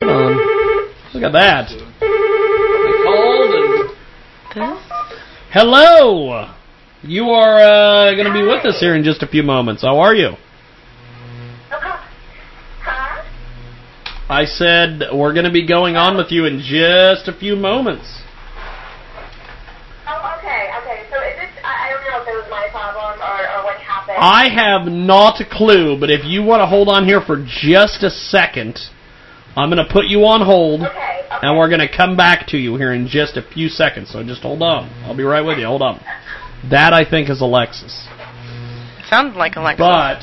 Um, look at that. I called and... Hello! You are uh, going to be with us here in just a few moments. How are you? I said we're going to be going on with you in just a few moments. Oh, okay, okay. So is it, I I don't know if it was my problem or, or what happened. I have not a clue, but if you want to hold on here for just a second, I'm going to put you on hold, Okay, okay. and we're going to come back to you here in just a few seconds. So just hold on. I'll be right with you. Hold on. That I think is Alexis, Sounds like Alexis. but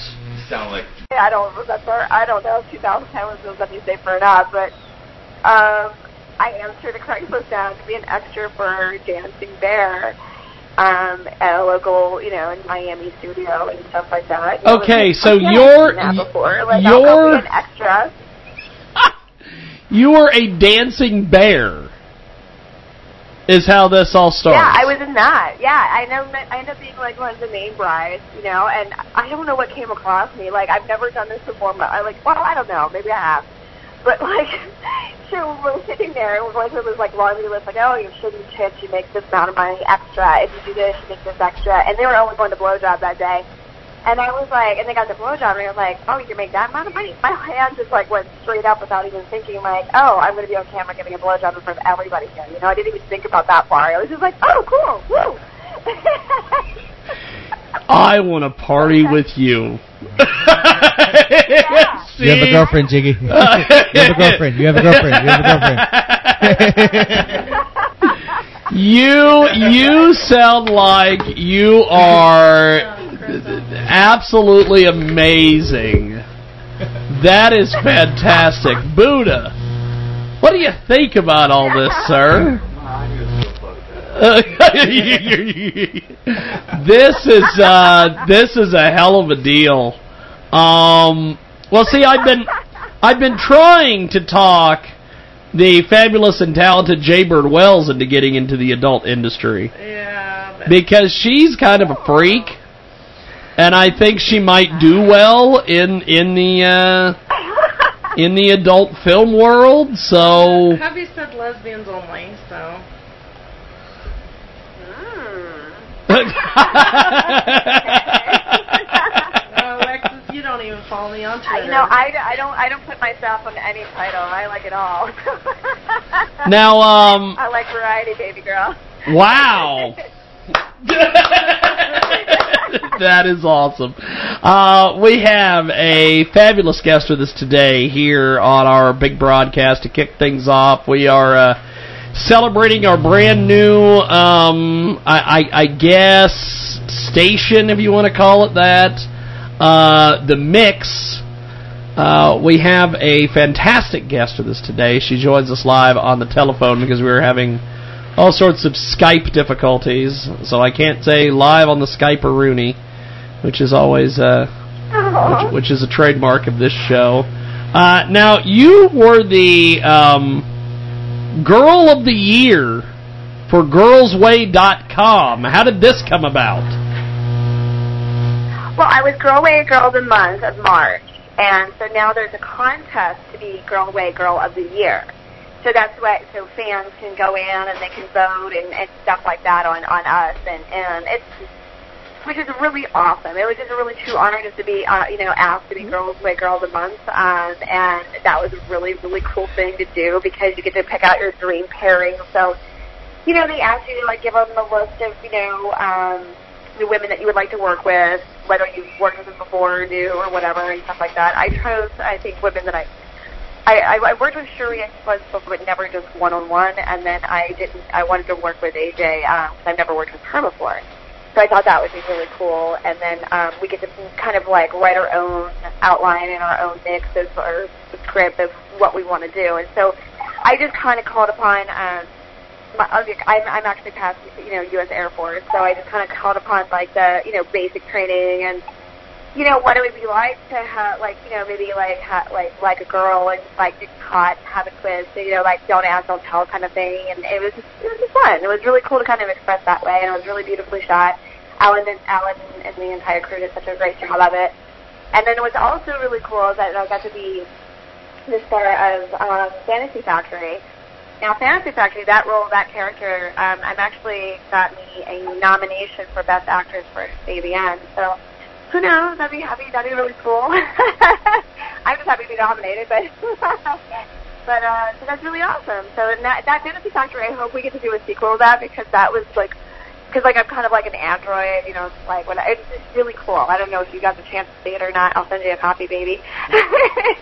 Sound like I don't remember. I don't know if 2010 was was any safer or not, but um, I answered a Craigslist ad to be an extra for Dancing Bear um, at a local, you know, in Miami studio and stuff like that. You Okay, like, so I've never you're- before. Like, I'll, I'll you're- an extra. You were a dancing bear. Is how this all starts. Yeah, I was in that. Yeah, I know. I ended up being like one of the main brides, you know, and I don't know what came across me. Like I've never done this before, but I like, well, I don't know, maybe I have. But like, we're sitting there, and we're was like laundry list, like, oh, you shouldn't tip, you make this amount of money extra. If you do this, you make this extra. And they were only going to blow blowjob that day. And I was like, and they got the blowjob, and I was like, oh, you can make that amount of money? My hand just like went straight up without even thinking, like, oh, I'm going to be on camera giving a blowjob in front of everybody here. You know, I didn't even think about that far. I was just like, oh, cool, woo. I want to party with you. You have a girlfriend, Jiggy. you have a girlfriend. You have a girlfriend. You have a girlfriend. You you sound like you are absolutely amazing. That is fantastic. Buddha, what do you think about all this, sir? this is uh, this is a hell of a deal. Um, well, see, I've been I've been trying to talk the fabulous and talented Jaybird Wells into getting into the adult industry Yeah. because she's kind of a freak, and I think she might do well in in the uh, in the adult film world. So Hubby said lesbians only, so. Oh, Alexis, you don't even follow me on Twitter. You know, I, I don't I don't put myself on any title. I like it all. now, um, I like variety, baby girl. wow. that is awesome. Uh, we have a fabulous guest with us today here on our big broadcast to kick things off. We are uh, celebrating our brand new, um, I, I, I guess, station, if you want to call it that. Uh, the Mix. Uh, we have a fantastic guest with us today. She joins us live on the telephone because we were having all sorts of Skype difficulties, so I can't say live on the Skype or Rooney, which is always uh, which, which is a trademark of this show. Uh, now you were the um, girl of the year for GirlsWay.com. How did this come about? Well, I was Girl Way Girl of the Month of March, and so now there's a contest to be Girl Way Girl of the Year. So that's what so fans can go in and they can vote and, and stuff like that on on us, and and it's which is really awesome. It was just a really true honor just to be uh, you know asked to be Girls Way Girl of the Month, um, and that was a really really cool thing to do because you get to pick out your dream pairing. So you know, they ask you to like give them a list of, you know, um, the women that you would like to work with, whether you've worked with them before or new or whatever and stuff like that. I chose, I think, women that I, I, I, worked with Shuri and before, but never just one on one. And then I didn't, I wanted to work with AJ because I've never worked with her before. so I thought that would be really cool. And then um, we get to kind of like write our own outline and our own mix of our script of what we want to do. And so I just kind of called upon. Um, my, I'm, I'm actually past, you know, U.S. Air Force, so I just kind of called upon like the, you know, basic training and, you know, what it would be like to have, like, you know, maybe like, ha- like, like a girl and like get caught, have a quiz, so, you know, like don't ask, don't tell kind of thing. And it was, just, it was just fun. It was really cool to kind of express that way, and it was really beautifully shot. Alan and Alan and the entire crew did such a great job of it. And then what's also really cool is that I got to be the star of um, Fantasy Factory. Now, Fantasy Factory, that role, that character, um, I'm actually got me a nomination for Best Actress for AVN. So, who knows? That'd be happy. That'd be really cool. I'm just happy to be nominated, but but uh, so that's really awesome. So that, that Fantasy Factory, I hope we get to do a sequel of that because that was like because like I'm kind of like an android, you know, like when I, it's just really cool. I don't know if you got the chance to see it or not. I'll send you a copy, baby.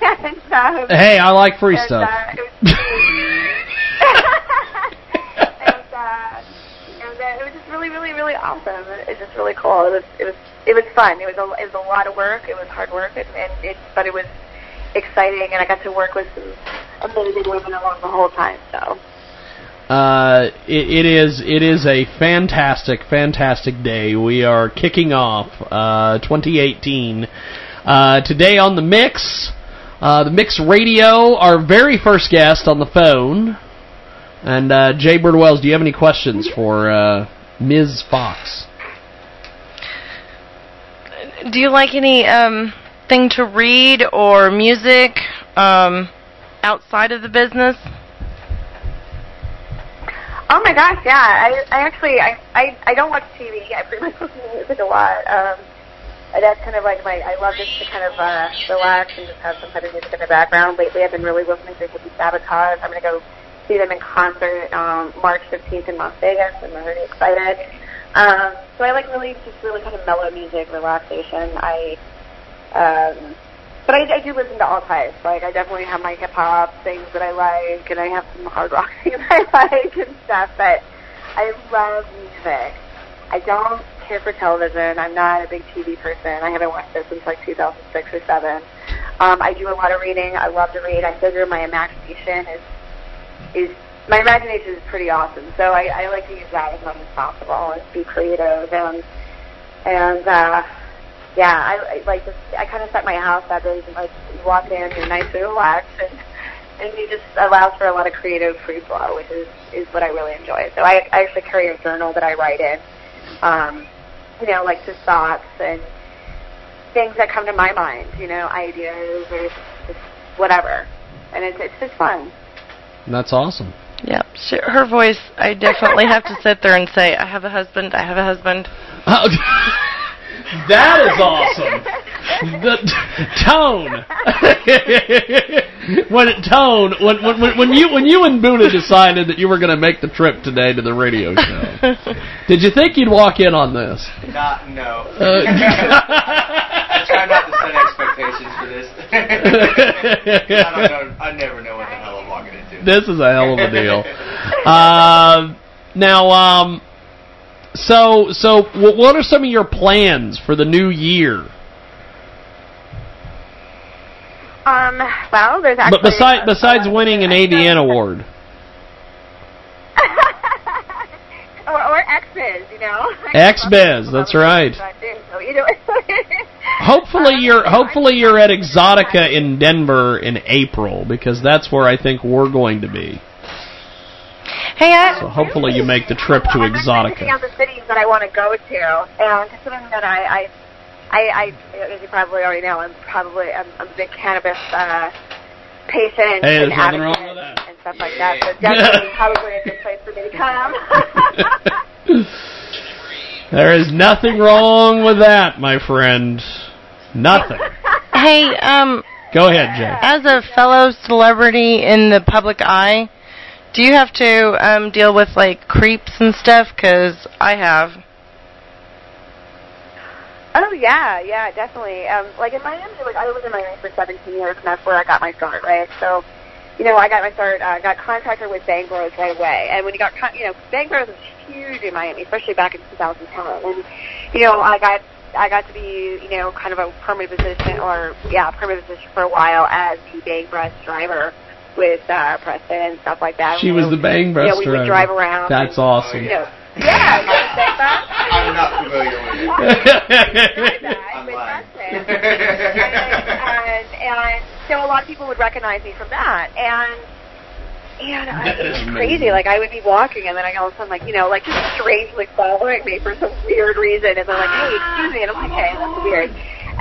and, um, Hey, I like free and, stuff. Uh, it was and uh, it was just really, really, really awesome. It, was just really cool. It was, it was, it was fun. It was a, it was a lot of work. It was hard work, and, and it, but it was exciting, and I got to work with some amazing women along the whole time. So. Uh, it, it is it is a fantastic fantastic day. We are kicking off uh, 2018 uh, today on the mix. Uh, the Mix Radio, our very first guest on the phone. And uh, Jaybird Wells, do you have any questions for uh, Ms. Fox? Do you like any um thing to read or music um outside of the business? Oh my gosh, yeah. I I actually I I, I don't watch TV. I pretty much listen to music a lot. Um, that's kind of like my I love just to kind of uh, relax and just have some kind of music in the background. Lately, I've been really listening to Hippie Sabotage. I'm gonna go see them in concert um, March 15th in Las Vegas. I'm really excited. Um, so I like really just really kind of mellow music, relaxation. I um, but I, I do listen to all types. Like I definitely have my hip hop things that I like, and I have some hard rock things I like and stuff. But I love music. I don't care for television. I'm not a big TV person. I haven't watched it since like 2006 or seven. Um, I do a lot of reading. I love to read. I figure my imagination is is my imagination is pretty awesome. So I, I like to use that as much as possible and be creative and and uh, yeah, I, I like just I kind of set my house that way. Like you walk in, you're nice and relaxed, and and it just allows for a lot of creative free flow, which is is what I really enjoy. So I, I actually carry a journal that I write in, um, you know, like just thoughts and things that come to my mind, you know, ideas or just whatever, and it's it's just fun. That's awesome. Yeah, she, her voice. I definitely have to sit there and say, "I have a husband. I have a husband." Oh, that is awesome. The tone. when it tone when, when when you when you and Buddha decided that you were going to make the trip today to the radio show, did you think you'd walk in on this? Not, no. Uh, I try not to set expectations for this. I don't know. I never know what the hell I'm walking into. this is a hell of a deal. Uh, now, um, so so what are some of your plans for the new year? Um, well, there's actually But besides besides winning an know- AVN award, or, or X-Biz, you know. X-Biz, that's right. So either hopefully Um, you're hopefully you're at Exxxotica in Denver in April because that's where I think we're going to be. Hey, I, So hopefully you make the trip to Exxxotica. I'm actually picking out the cities that I want to go to, and considering that I, I, I, I, as you probably already know, I'm probably I'm, I'm a big cannabis uh, patient Hey, and advocate wrong with that. and stuff like that. So definitely probably a good place for me to come. There is nothing wrong with that, my friend. Nothing. hey, um, Go ahead, Jay. as a fellow celebrity in the public eye, do you have to um deal with like creeps and stuff? Because I have. Oh yeah, yeah, definitely. Um, like in Miami, like I lived in Miami for 17 years, and that's where I got my start, right? So, you know, I got my start, uh, got contracted with Bang Bros right away. And when you got, con- you know, Bang Bros was huge in Miami, especially back in 2010. And, you know, I got, I got to be, you know, kind of a permanent position, or, yeah, permanent position for a while as the Bang Bros driver with, uh, Preston and stuff like that. She You was know, the Bang You Bros know, we would driver. drive around. That's and, awesome. You know, yeah, you know, Bang Bros? I'm not familiar with it. Really bad, I'm but lying. that's it. and, and so a lot of people would recognize me from that. And and I, it was crazy. Like I would be walking, and then I all of a sudden, like you know, like just strangely following me for some weird reason. And they're like, "Hey, excuse me," and I'm like, "Hey, that's weird."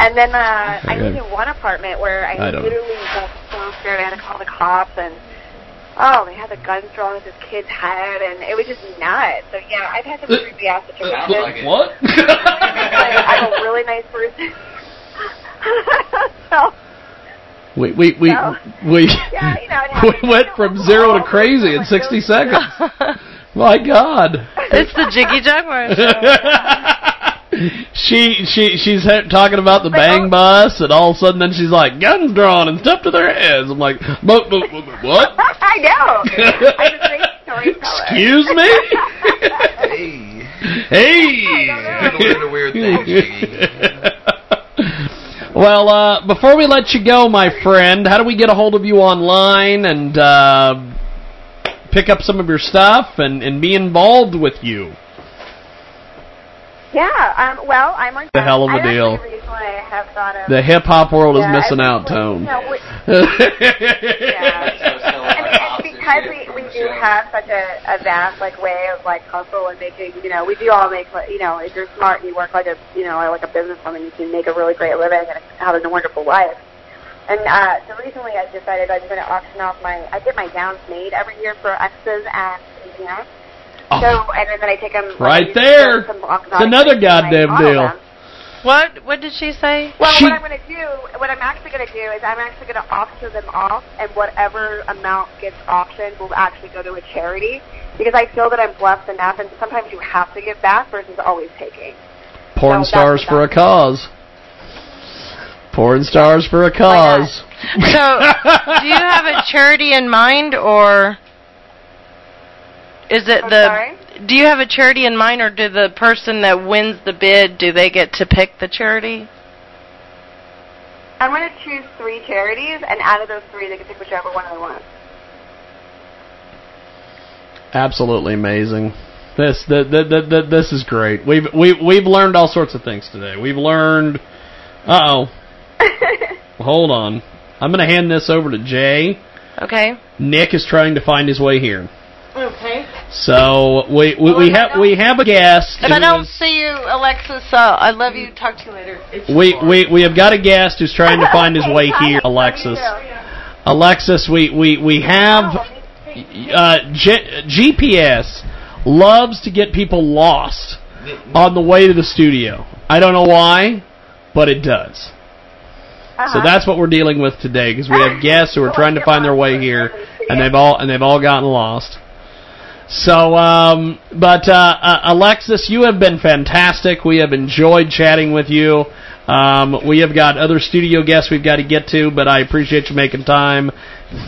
And then uh, I lived in one apartment where I, I literally got so scared I had to call the cops and. Oh, they had the guns drawn at this kid's head, and it was just nuts. So yeah, I've had some creepy ass situations. Like it. What? I'm a really nice person. so, we we we No. we, yeah, you know, we went from zero to crazy in 60 seconds. Oh my God. it's the Jiggy Jaguar she she she's he- talking about the oh. bang bus, and all of a sudden, then she's like, guns drawn and stuff to their heads. I'm like, what? I know. I'm a great storyteller. Excuse me? Hey. hey. Handle into weird things, Jiggy. Well, uh, before we let you go, my friend, how do we get a hold of you online and uh, pick up some of your stuff and, and be involved with you? Yeah. Um. Well, I'm on. The hell of a I deal. Have thought of. The hip hop world yeah, is missing I out, recently- Tone. You know, we, So I selling mean, like and options because we, we do have such a, a vast like way of like hustle and making, you know, we do all make like, you know, if you're smart and you work like a, you know, like a businesswoman, you can make a really great living and have a wonderful life. And uh, so recently, I decided I was going to auction off my. I get my gowns made every year for exes and museums. Oh, So and then I take them Right there. It's another goddamn deal. What? What did she say? Well, She- what I'm going to do, what I'm actually going to do is I'm actually going to auction them off, and whatever amount gets auctioned will actually go to a charity because I feel that I'm blessed enough, and sometimes you have to give back versus always taking. Porn No, stars for a cause. Porn stars for a cause. So, do you have a charity in mind, or is it I'm the? sorry? Do you have a charity in mind, or do the person that wins the bid do they get to pick the charity? I'm going to choose three charities, and out of those three, they can pick whichever one they want. Absolutely amazing. This the, the, the, the, this is great. We've we we've learned all sorts of things today. We've learned. Uh oh. Hold on. I'm going to hand this over to Jay. Okay. Nick is trying to find his way here. Okay. So we we, we have we have a guest. If I don't see you, Alexis, uh, I love you. Talk to you later. we, we we have got a guest who's trying to find his way here, Alexis. Alexis, we we we have uh, G- GPS loves to get people lost on the way to the studio. I don't know why, but it does. So Uh-huh. that's what we're dealing with today because we have guests who are trying to find their way here, and they've all and they've all gotten lost. So, um, but uh, uh, Alexis, you have been fantastic. We have enjoyed chatting with you. Um, we have got other studio guests we've got to get to, but I appreciate you making time.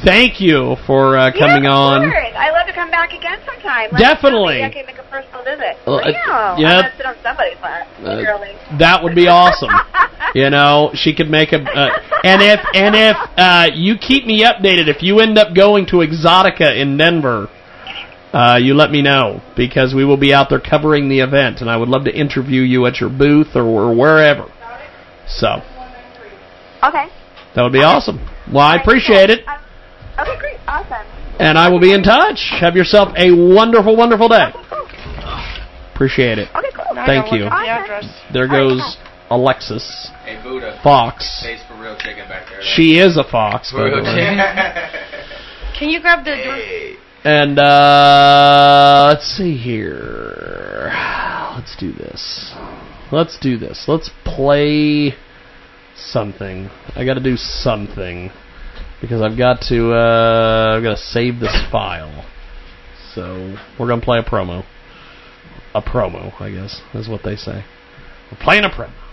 Thank you for uh, coming yeah, on. I love to come back again sometime. Let Definitely. I can make a personal visit. Well, uh, yeah. yeah. Sit on somebody's lap. Uh. That would be awesome. You know, she could make a. Uh, and if and if uh, you keep me updated, if you end up going to Exxxotica in Denver, uh, you let me know because we will be out there covering the event, and I would love to interview you at your booth or, or wherever. So Okay. that would be awesome. Well, I appreciate it, Um, okay, great. Awesome. and I will be in touch. Have yourself a wonderful, wonderful day. Appreciate it. Okay, cool. Thank you. The. There goes Alexis Hey, Buddha. Fox. Stays for real chicken back there. She is a fox, by For the real way. chicken. Can you grab the? hey. And uh let's see here. Let's do this. Let's do this. Let's play something. I got to do something because I've got to uh I've got to save this file. So, we're to play a promo. A promo, I guess, is what they say. We're playing a promo.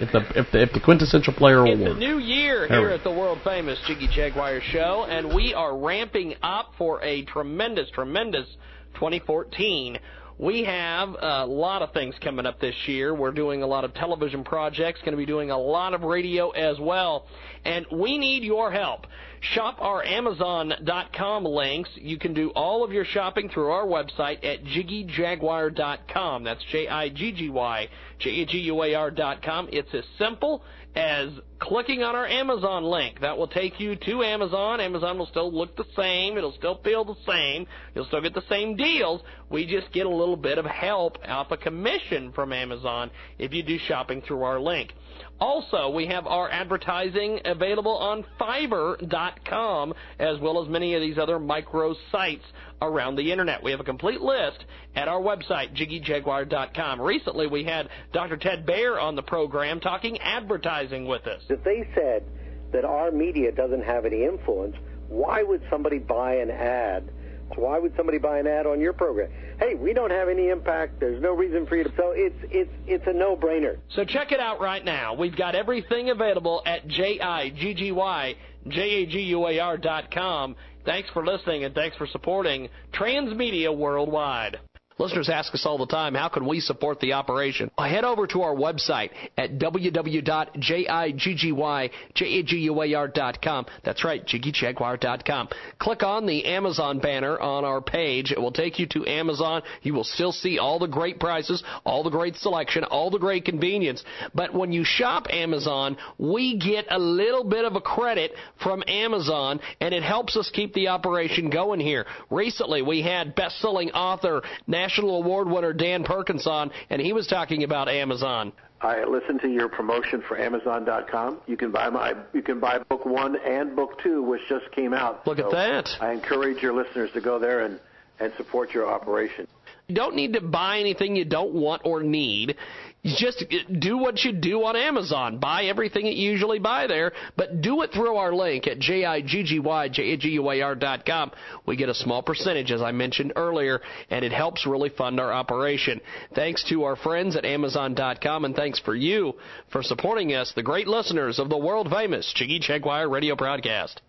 If the if the if the quintessential player awards. It's a new year here at the world famous Jiggy Jaguar Show, and we are ramping up for a tremendous, tremendous 2014. We have a lot of things coming up this year. We're doing a lot of television projects, going to be doing a lot of radio as well, and we need your help. Shop our Amazon.com links. You can do all of your shopping through our website at jiggyjaguar.com. That's J-I-G-G-Y, J-A-G-U-A-R.com. It's as simple as clicking on our Amazon link. That will take you to Amazon. Amazon will still look the same. It'll still feel the same. You'll still get the same deals. We just get a little bit of help off a commission from Amazon if you do shopping through our link. Also, we have our advertising available on Fiverr.com as well as many of these other micro sites around the internet. We have a complete list at our website, JiggyJaguar.com. Recently, we had Dr. Ted Baer on the program talking advertising with us. If they said that our media doesn't have any influence, why would somebody buy an ad? Why would somebody buy an ad on your program? Hey, we don't have any impact. There's no reason for you to. So it's it's it's a no-brainer. So check it out right now. We've got everything available at J-I-G-G-Y, J-A-G-U-A-R dot com. Thanks for listening and thanks for supporting Transmedia Worldwide. Listeners ask us all the time, how can we support the operation? Head over to our website at www.jiggyjaguar.com. That's right, jiggyjaguar.com. Click on the Amazon banner on our page. It will take you to Amazon. You will still see all the great prices, all the great selection, all the great convenience. But when you shop Amazon, we get a little bit of a credit from Amazon, and it helps us keep the operation going here. Recently, we had best-selling author, national award winner Dan Perkins on, and he was talking about Amazon. I listened to your promotion for Amazon.com. You can buy my you can buy book one and book two, which just came out. Look at that. I encourage your listeners to go there and and support your operation. You don't need to buy anything you don't want or need. Just uh, do what you do on Amazon. Buy everything that you usually buy there, but do it through our link at J-I-G-G-Y-J-A-G-U-A-R.com. We get a small percentage, as I mentioned earlier, and it helps really fund our operation. Thanks to our friends at Amazon.com, and thanks for you for supporting us, the great listeners of the world famous Jiggy Jaguar radio broadcast.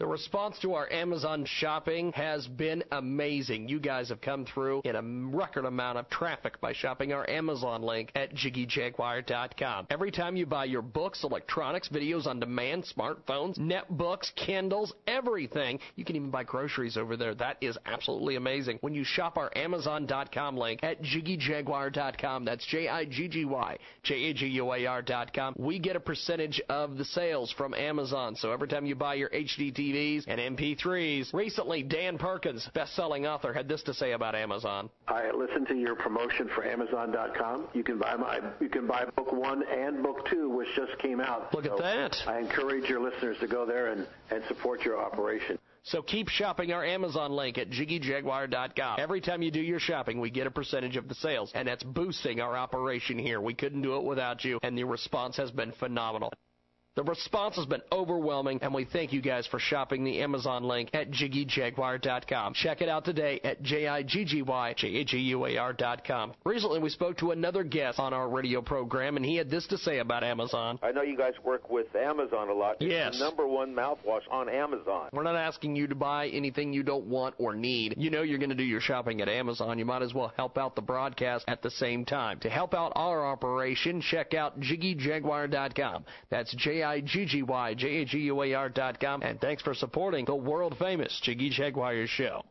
The response to our Amazon shopping has been amazing. You guys have come through in a record amount of traffic by shopping our Amazon link at JiggyJaguar.com. Every time you buy your books, electronics, videos on demand, smartphones, netbooks, Kindles, everything, you can even buy groceries over there. That is absolutely amazing. When you shop our Amazon.com link at JiggyJaguar.com, that's J-I-G-G-Y, J-A-G-U-A-R.com, we get a percentage of the sales from Amazon. So every time you buy your HD TVs and MP3s, recently Dan Perkins, best-selling author, had this to say about Amazon. I listened to your promotion for Amazon.com. You can buy my you can buy book one and book two, which just came out. Look at that. I encourage your listeners to go there and and support your operation. So keep shopping our Amazon link at JiggyJaguar.com. Every time you do your shopping, we get a percentage of the sales, and that's boosting our operation here. We couldn't do it without you, and the response has been phenomenal. The response has been overwhelming, and we thank you guys for shopping the Amazon link at JiggyJaguar.com. Check it out today at J-I-G-G-Y-J-A-G-U-A-R.com. Recently, we spoke to another guest on our radio program, and he had this to say about Amazon. I know you guys work with Amazon a lot. It's Yes. the number one mouthwash on Amazon. We're not asking you to buy anything you don't want or need. You know you're going to do your shopping at Amazon. You might as well help out the broadcast at the same time. To help out our operation, check out JiggyJaguar.com. That's J-I-G-G-Y, J-A-G-U-A-R.com. And thanks for supporting the world famous Jiggy Jaguar Show.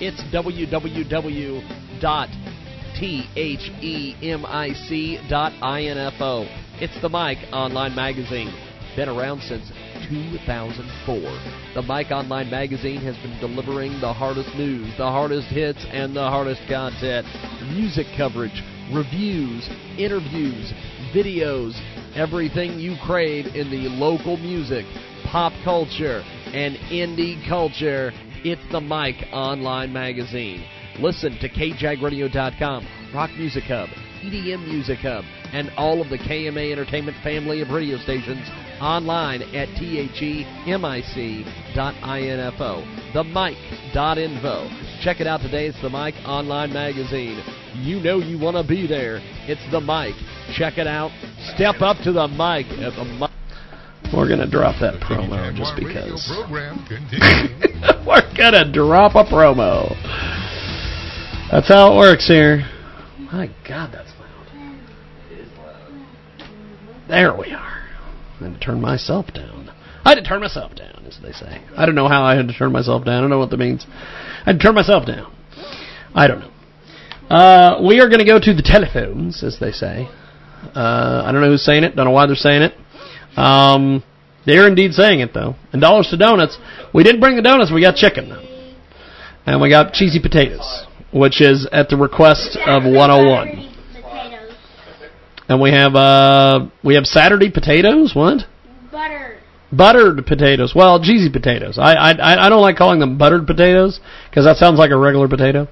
It's www.themic.info. It's the Mic Online Magazine. Been around since 2004. The Mic Online Magazine has been delivering the hardest news, the hardest hits, and the hardest content. Music coverage, reviews, interviews, videos, everything you crave in the local music, pop culture, and indie culture. It's the Mic Online Magazine. Listen to KJagRadio.com, Rock Music Hub, EDM Music Hub, and all of the KMA Entertainment family of radio stations online at themic.info. Themic.info. Check it out today. It's the Mike Online Magazine. You know you want to be there. It's the mic. Check it out. Step up to the mic at the. We're to drop that promo just because. We're to drop a promo. That's how it works here. My God, that's loud. There we are. I had to turn myself down. I had to turn myself down, as they say. I don't know how I had to turn myself down. I don't know what that means. I had to turn myself down. I don't know. Uh, we are going to go to the telephones, as they say. Uh, I don't know who's saying it. Don't know why they're saying it. Um, they're indeed saying it, though. And dollars to donuts. We didn't bring the donuts. We got chicken, though. And we got cheesy potatoes, which is at the request of 101. And we have uh we have Saturday potatoes. What? Butter. Buttered potatoes. Well, cheesy potatoes. I I I don't like calling them buttered potatoes because that sounds like a regular potato.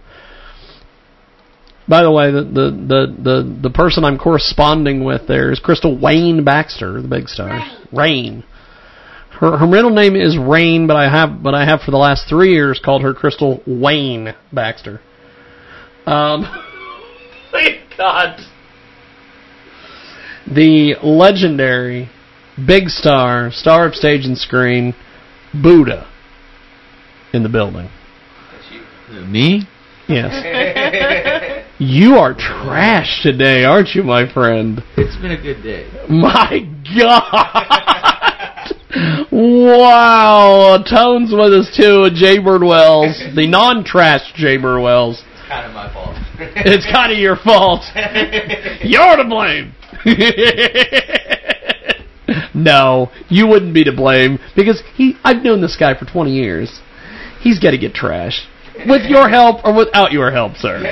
By the way, the, the the the the person I'm corresponding with there is Crystal Wayne Baxter, the big star. Rain. Her her middle name is Rain, but I have but I have for the last three years called her Crystal Wayne Baxter. Um, thank God. The legendary big star, star of stage and screen, Buddha, in the building. Me? Yes. you are trash today, aren't you, my friend? It's been a good day. My God! wow! Tones with us too, Jaybird Wells, the non-trash Jaybird Wells. It's kind of my fault. It's kind of your fault. You're to blame. no, you wouldn't be to blame because he. I've known this guy for 20 years. He's got to get trashed with your help or without your help, sir.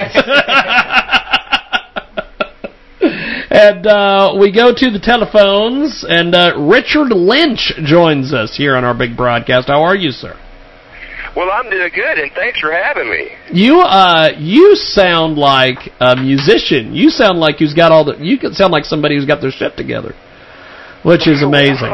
and uh, we go to the telephones, and uh, Richard Lynch joins us here on our big broadcast. How are you, sir? Well, I'm doing good, and thanks for having me. You uh you sound like a musician. You sound like you've got all the you could sound like somebody who's got their shit together. Which is amazing.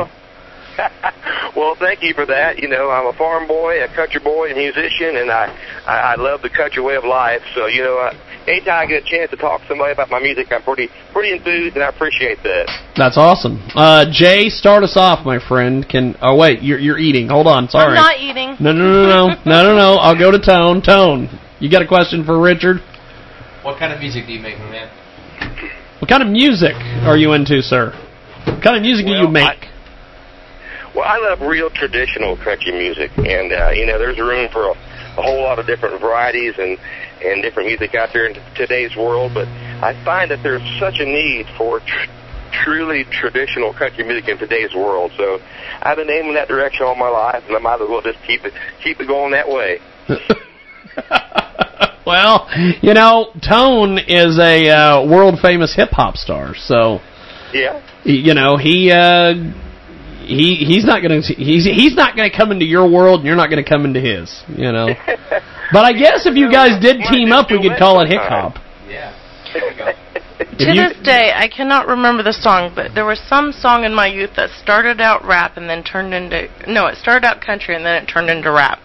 well, thank you for that. You know, I'm a farm boy, a country boy, a musician, and I I, I love the country way of life. So, you know, uh, anytime I get a chance to talk to somebody about my music, I'm pretty pretty enthused, and I appreciate that. That's awesome. Uh Jay, start us off, my friend. Can Oh wait, you're you're eating. Hold on. Sorry. I'm not eating. No, no, no, no. No, no, no. I'll go to Tone. Tone. You got a question for Richard? What kind of music do you make, man? What kind of music are you into, sir? What kind of music do you Well, make? Well, I love real traditional country music, and uh, you know, there's room for a, a whole lot of different varieties and and different music out there in today's world. But I find that there's such a need for tr- truly traditional country music in today's world. So I've been aiming that direction all my life, and I might as well just keep it keep it going that way. Well, you know, Tone is a uh, world famous hip hop star, so Yeah. you know he uh, he he's not gonna he's he's not gonna come into your world, and you're not gonna come into his. You know, but I guess if you guys did team up, we could call it hip hop. Yeah. To this day, I cannot remember the song, but there was some song in my youth that started out rap and then turned into no, it started out country and then it turned into rap.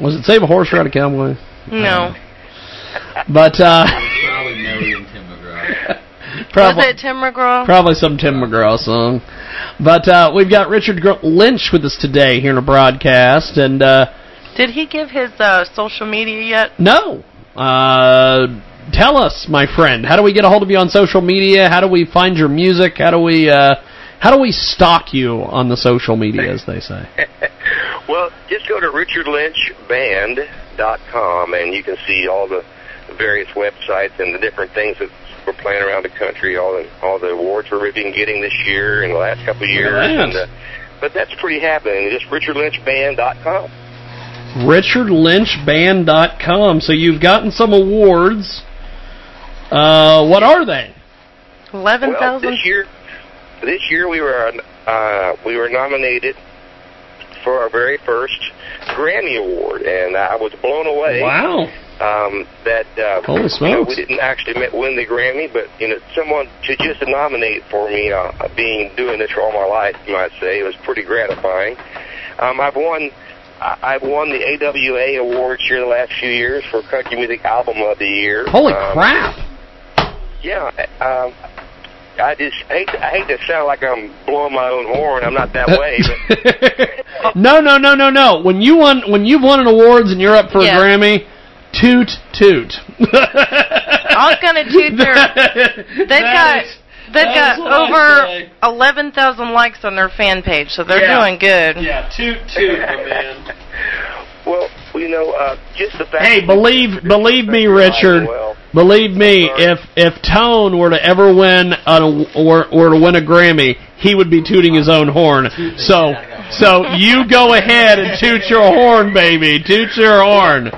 Was it Save a Horse Ride a Cowboy? No, But uh, Probably Nelly and Tim McGraw. probably was it Tim McGraw? Probably some Tim McGraw song. But uh, we've got Richard Lynch with us today here in a broadcast, and uh, Did he give his uh, social media yet? no. Uh, tell us, my friend, how do we get a hold of you on social media? How do we find your music? How do we uh, how do we stalk you on the social media, as they say? Well, just go to richardlynchband.com and you can see all the various websites and the different things that we're playing around the country, all the all the awards we've been getting this year and the last couple of years. Yes. And, uh, but that's pretty happening. Just richardlynchband.com. RichardLynchBand.com. So you've gotten some awards. Uh, what are they? Eleven thousand. Well, this year, this year we were uh, we were nominated for our very first Grammy Award, and I was blown away. Wow. Um, that uh, Holy you know, we didn't actually win the Grammy, but you know, someone to just nominate for me, uh, being doing this for all my life, you might say, it was pretty gratifying. Um, I've won. I- I've won the AWA awards here the last few years for Country Music Album of the Year. Holy Um, crap. yeah, um, I just hate to, I hate to sound like I'm blowing my own horn. I'm not that uh, way, but no, no, no, no, no. When you won, when you've won an awards and you're up for Yeah. a Grammy, toot toot. I was gonna toot their. They've got is- they've got is what I over eleven thousand likes on their fan page, so they're Yeah. doing good. Yeah, toot toot, my man. well, you know, uh, just the fact. Hey, that believe believe me, Richard. Well, Believe me, if if Tone were to ever win a, or or to win a Grammy, he would be tooting his own horn. So so you go ahead and toot your horn, baby. Toot your horn.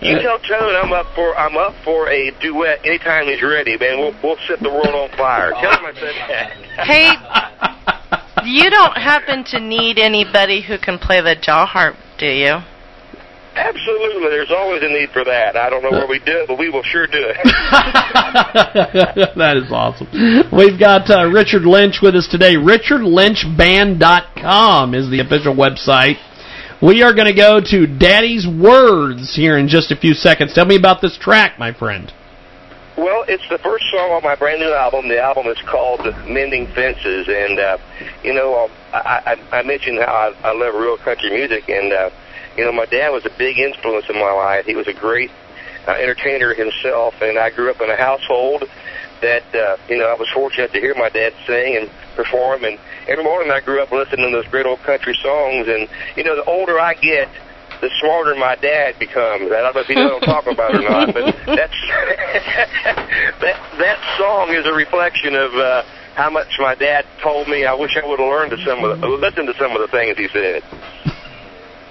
You tell Tone I'm up for I'm up for a duet anytime he's ready, man. We'll we'll set the world on fire. Tell him I said that. Hey, you don't happen to need anybody who can play the jaw harp, do you? Absolutely, there's always a need for that. I don't know where we do it, but we will sure do it. that is awesome. We've got uh, Richard Lynch with us today. RichardLynchBand.com is the official website. We are going to go to Daddy's Words here in just a few seconds. Tell me about this track, my friend. Well, it's the first song on my brand new album. The album is called Mending Fences, and uh, you know, um, I, I, I mentioned how I, I love real country music, and uh, you know, my dad was a big influence in my life. He was a great uh, entertainer himself, and I grew up in a household that uh, you know I was fortunate to hear my dad sing and perform, and every morning I grew up listening to those great old country songs. And you know, the older I get, the smarter my dad becomes. I don't know if you know what I'm talking about or not, but that's that that song is a reflection of uh, how much my dad told me. I wish I would have learned to some of the, listened to some of the things he said.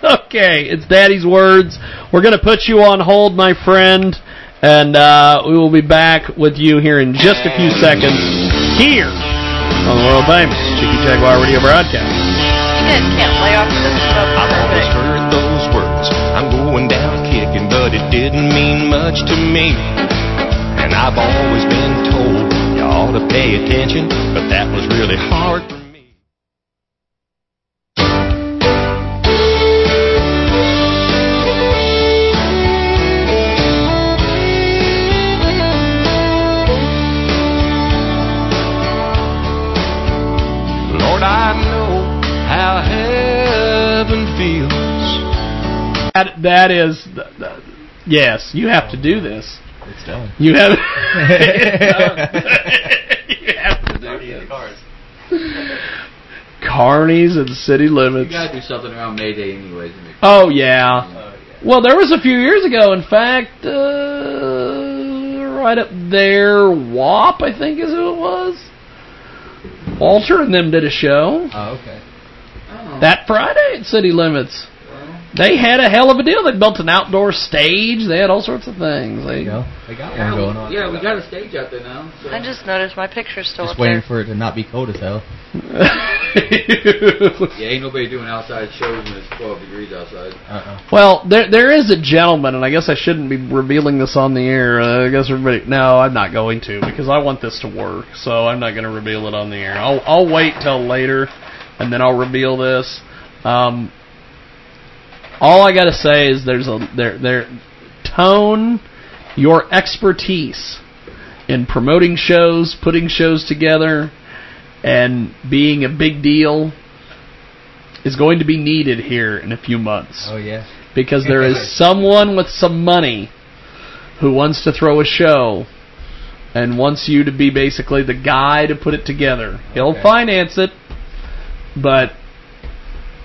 Okay, it's Daddy's Words. We're going to put you on hold, my friend, and uh, we will be back with you here in just a few seconds here on the world famous Jiggy Jaguar Radio broadcast. You guys can't lay off this stuff. But it didn't mean much to me. And I've always been told you ought to pay attention, but that was really hard for me. Lord, I know how heaven feels. That, that is, th- th- yes, you have to do this. It's done. You have, you have to do this. Carnies and city limits. You limits. gotta do something around May Day anyways. to make- Oh yeah. Well, there was a few years ago. In fact, uh, right up there, WAP I think is who it was. Walter and them did a show Oh, okay. that Friday at City Limits. They had a hell of a deal. They built an outdoor stage. They had all sorts of things. They, They got Yeah, one going on. yeah, we got a stage out there now. So. I just noticed my picture's still Just up waiting there. for it to not be cold as hell. Yeah, ain't nobody doing outside shows when it's 12 degrees outside. Uh-uh. Well, there there is a gentleman, and I guess I shouldn't be revealing this on the air. Uh, I guess everybody. No, I'm not going to because I want this to work. So I'm not going to reveal it on the air. I'll I'll wait till later, and then I'll reveal this. Um, all I got to say is there's a there there tone your expertise in promoting shows, putting shows together, and being a big deal is going to be needed here in a few months Oh yeah. because there is someone with some money who wants to throw a show and wants you to be basically the guy to put it together. He'll finance it, but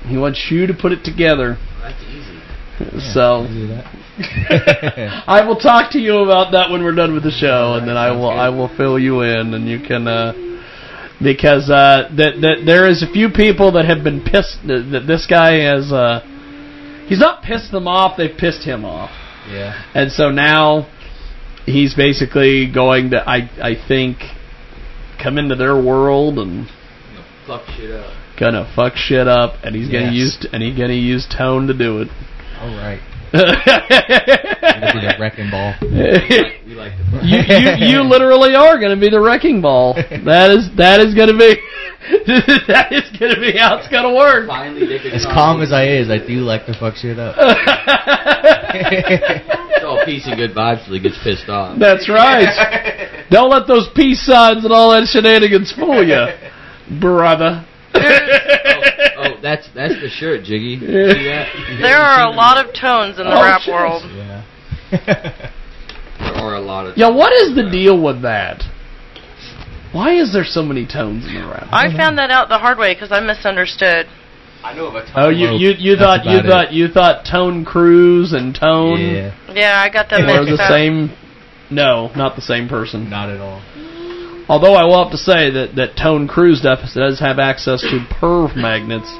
he wants you to put it together. That's easy. so I. I will talk to you about that when we're done with the show, and then I will I will fill you in, and you can uh, because uh, that that there is a few people that have been pissed that, that this guy has uh, he's not pissed them off, they've pissed him off, yeah. and so now he's basically going to I I think come into their world and fuck shit up. Gonna fuck shit up, and he's gonna Yes. use and he's gonna use tone to do it. All right. Be the wrecking ball. We like to you, you you literally are going to be the wrecking ball. That is that is going to be that is going to be how it's going to work. Finally, As calm as I is, I do like to fuck shit up. It's all peace and good vibes till he gets pissed off. That's right. Don't let those peace signs and all that shenanigans fool you, brother. Oh, oh, that's that's the shirt, Jiggy. You see that? There are a lot of tones in the Oh, rap shit. world. Yeah. there are a lot of. Yeah, what is the deal with that? Why is there so many tones in the rap? I found that out the hard way because I misunderstood. I know of a ton. Oh, you you you That's thought you about it. thought you thought Tone Cruise and Tone Yeah, Yeah, I got that were mixed the up. same? No, not the same person. not at all. Although I will have to say that that Tone Cruise does does have access to perv magnets,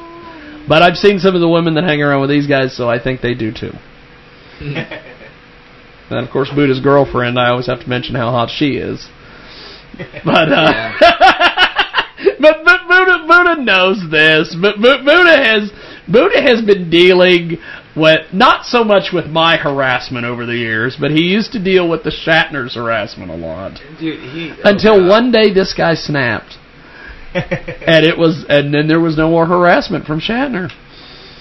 but I've seen some of the women that hang around with these guys, so I think they do too. And of course, Buddha's girlfriend, I always have to mention how hot she is. But uh, but, but Buddha Buddha knows this. But Bu- Buddha has Buddha has been dealing with not so much with my harassment over the years, but he used to deal with the Shatner's harassment a lot. Dude, he, oh, Until God. one day this guy snapped. and it was and then there was no more harassment from Shatner.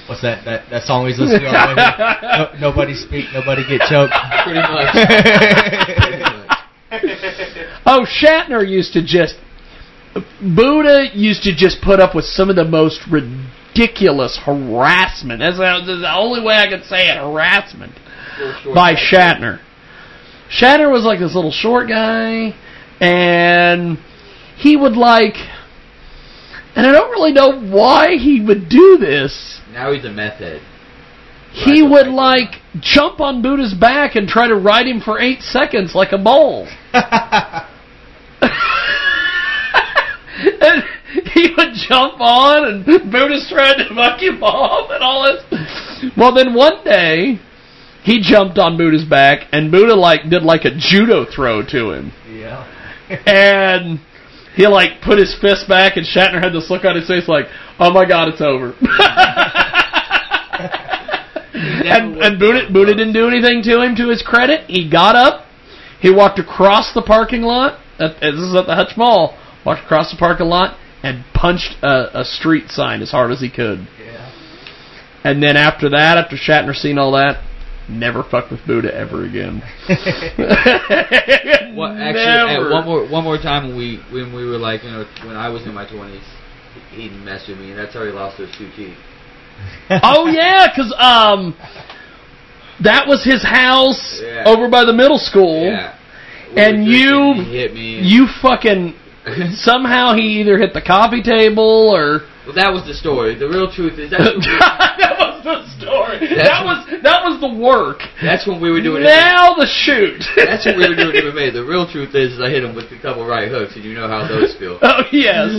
What's that? That that song we was listening to? all no, nobody speak, nobody get choked. Pretty much. Pretty much. Oh, Shatner used to just Buddha used to just put up with some of the most ridiculous harassment. That's, the only way I could say it, harassment by Shatner. Shatner was like this little short guy, and he would like, and I don't really know why he would do this. Now he's a method. He would like jump on Buddha's back and try to ride him for eight seconds like a bull. and he would jump on, and Buddha's trying to muck him off and all this. Well, then one day he jumped on Buddha's back, and Buddha like did like a judo throw to him, Yeah. and he like put his fist back, and Shatner had this look on his face like, "Oh my God, it's over." and and Buddha, Buddha didn't do anything to him. To his credit, he got up, he walked across the parking lot. At, this is at the Hutch Mall. Walked across the parking lot and punched a, a street sign as hard as he could. Yeah. And then after that, after Shatner seen all that, never fucked with Buddha ever again. Well, actually, at one more one more time when we when we were like you know when I was in my twenties, he messed with me, and that's how he lost those two teeth. oh yeah, because um, that was his house Yeah. over by the middle school. Yeah. We And you, hit me. and- you fucking somehow he either hit the coffee table or well, that was the story. The real truth is that's that was the story. That's that was that was the work. that's when we were doing it. Now the shoot. That's when we were doing MMA. The real truth is I hit him with a couple right hooks, and you know how those feel. oh yes.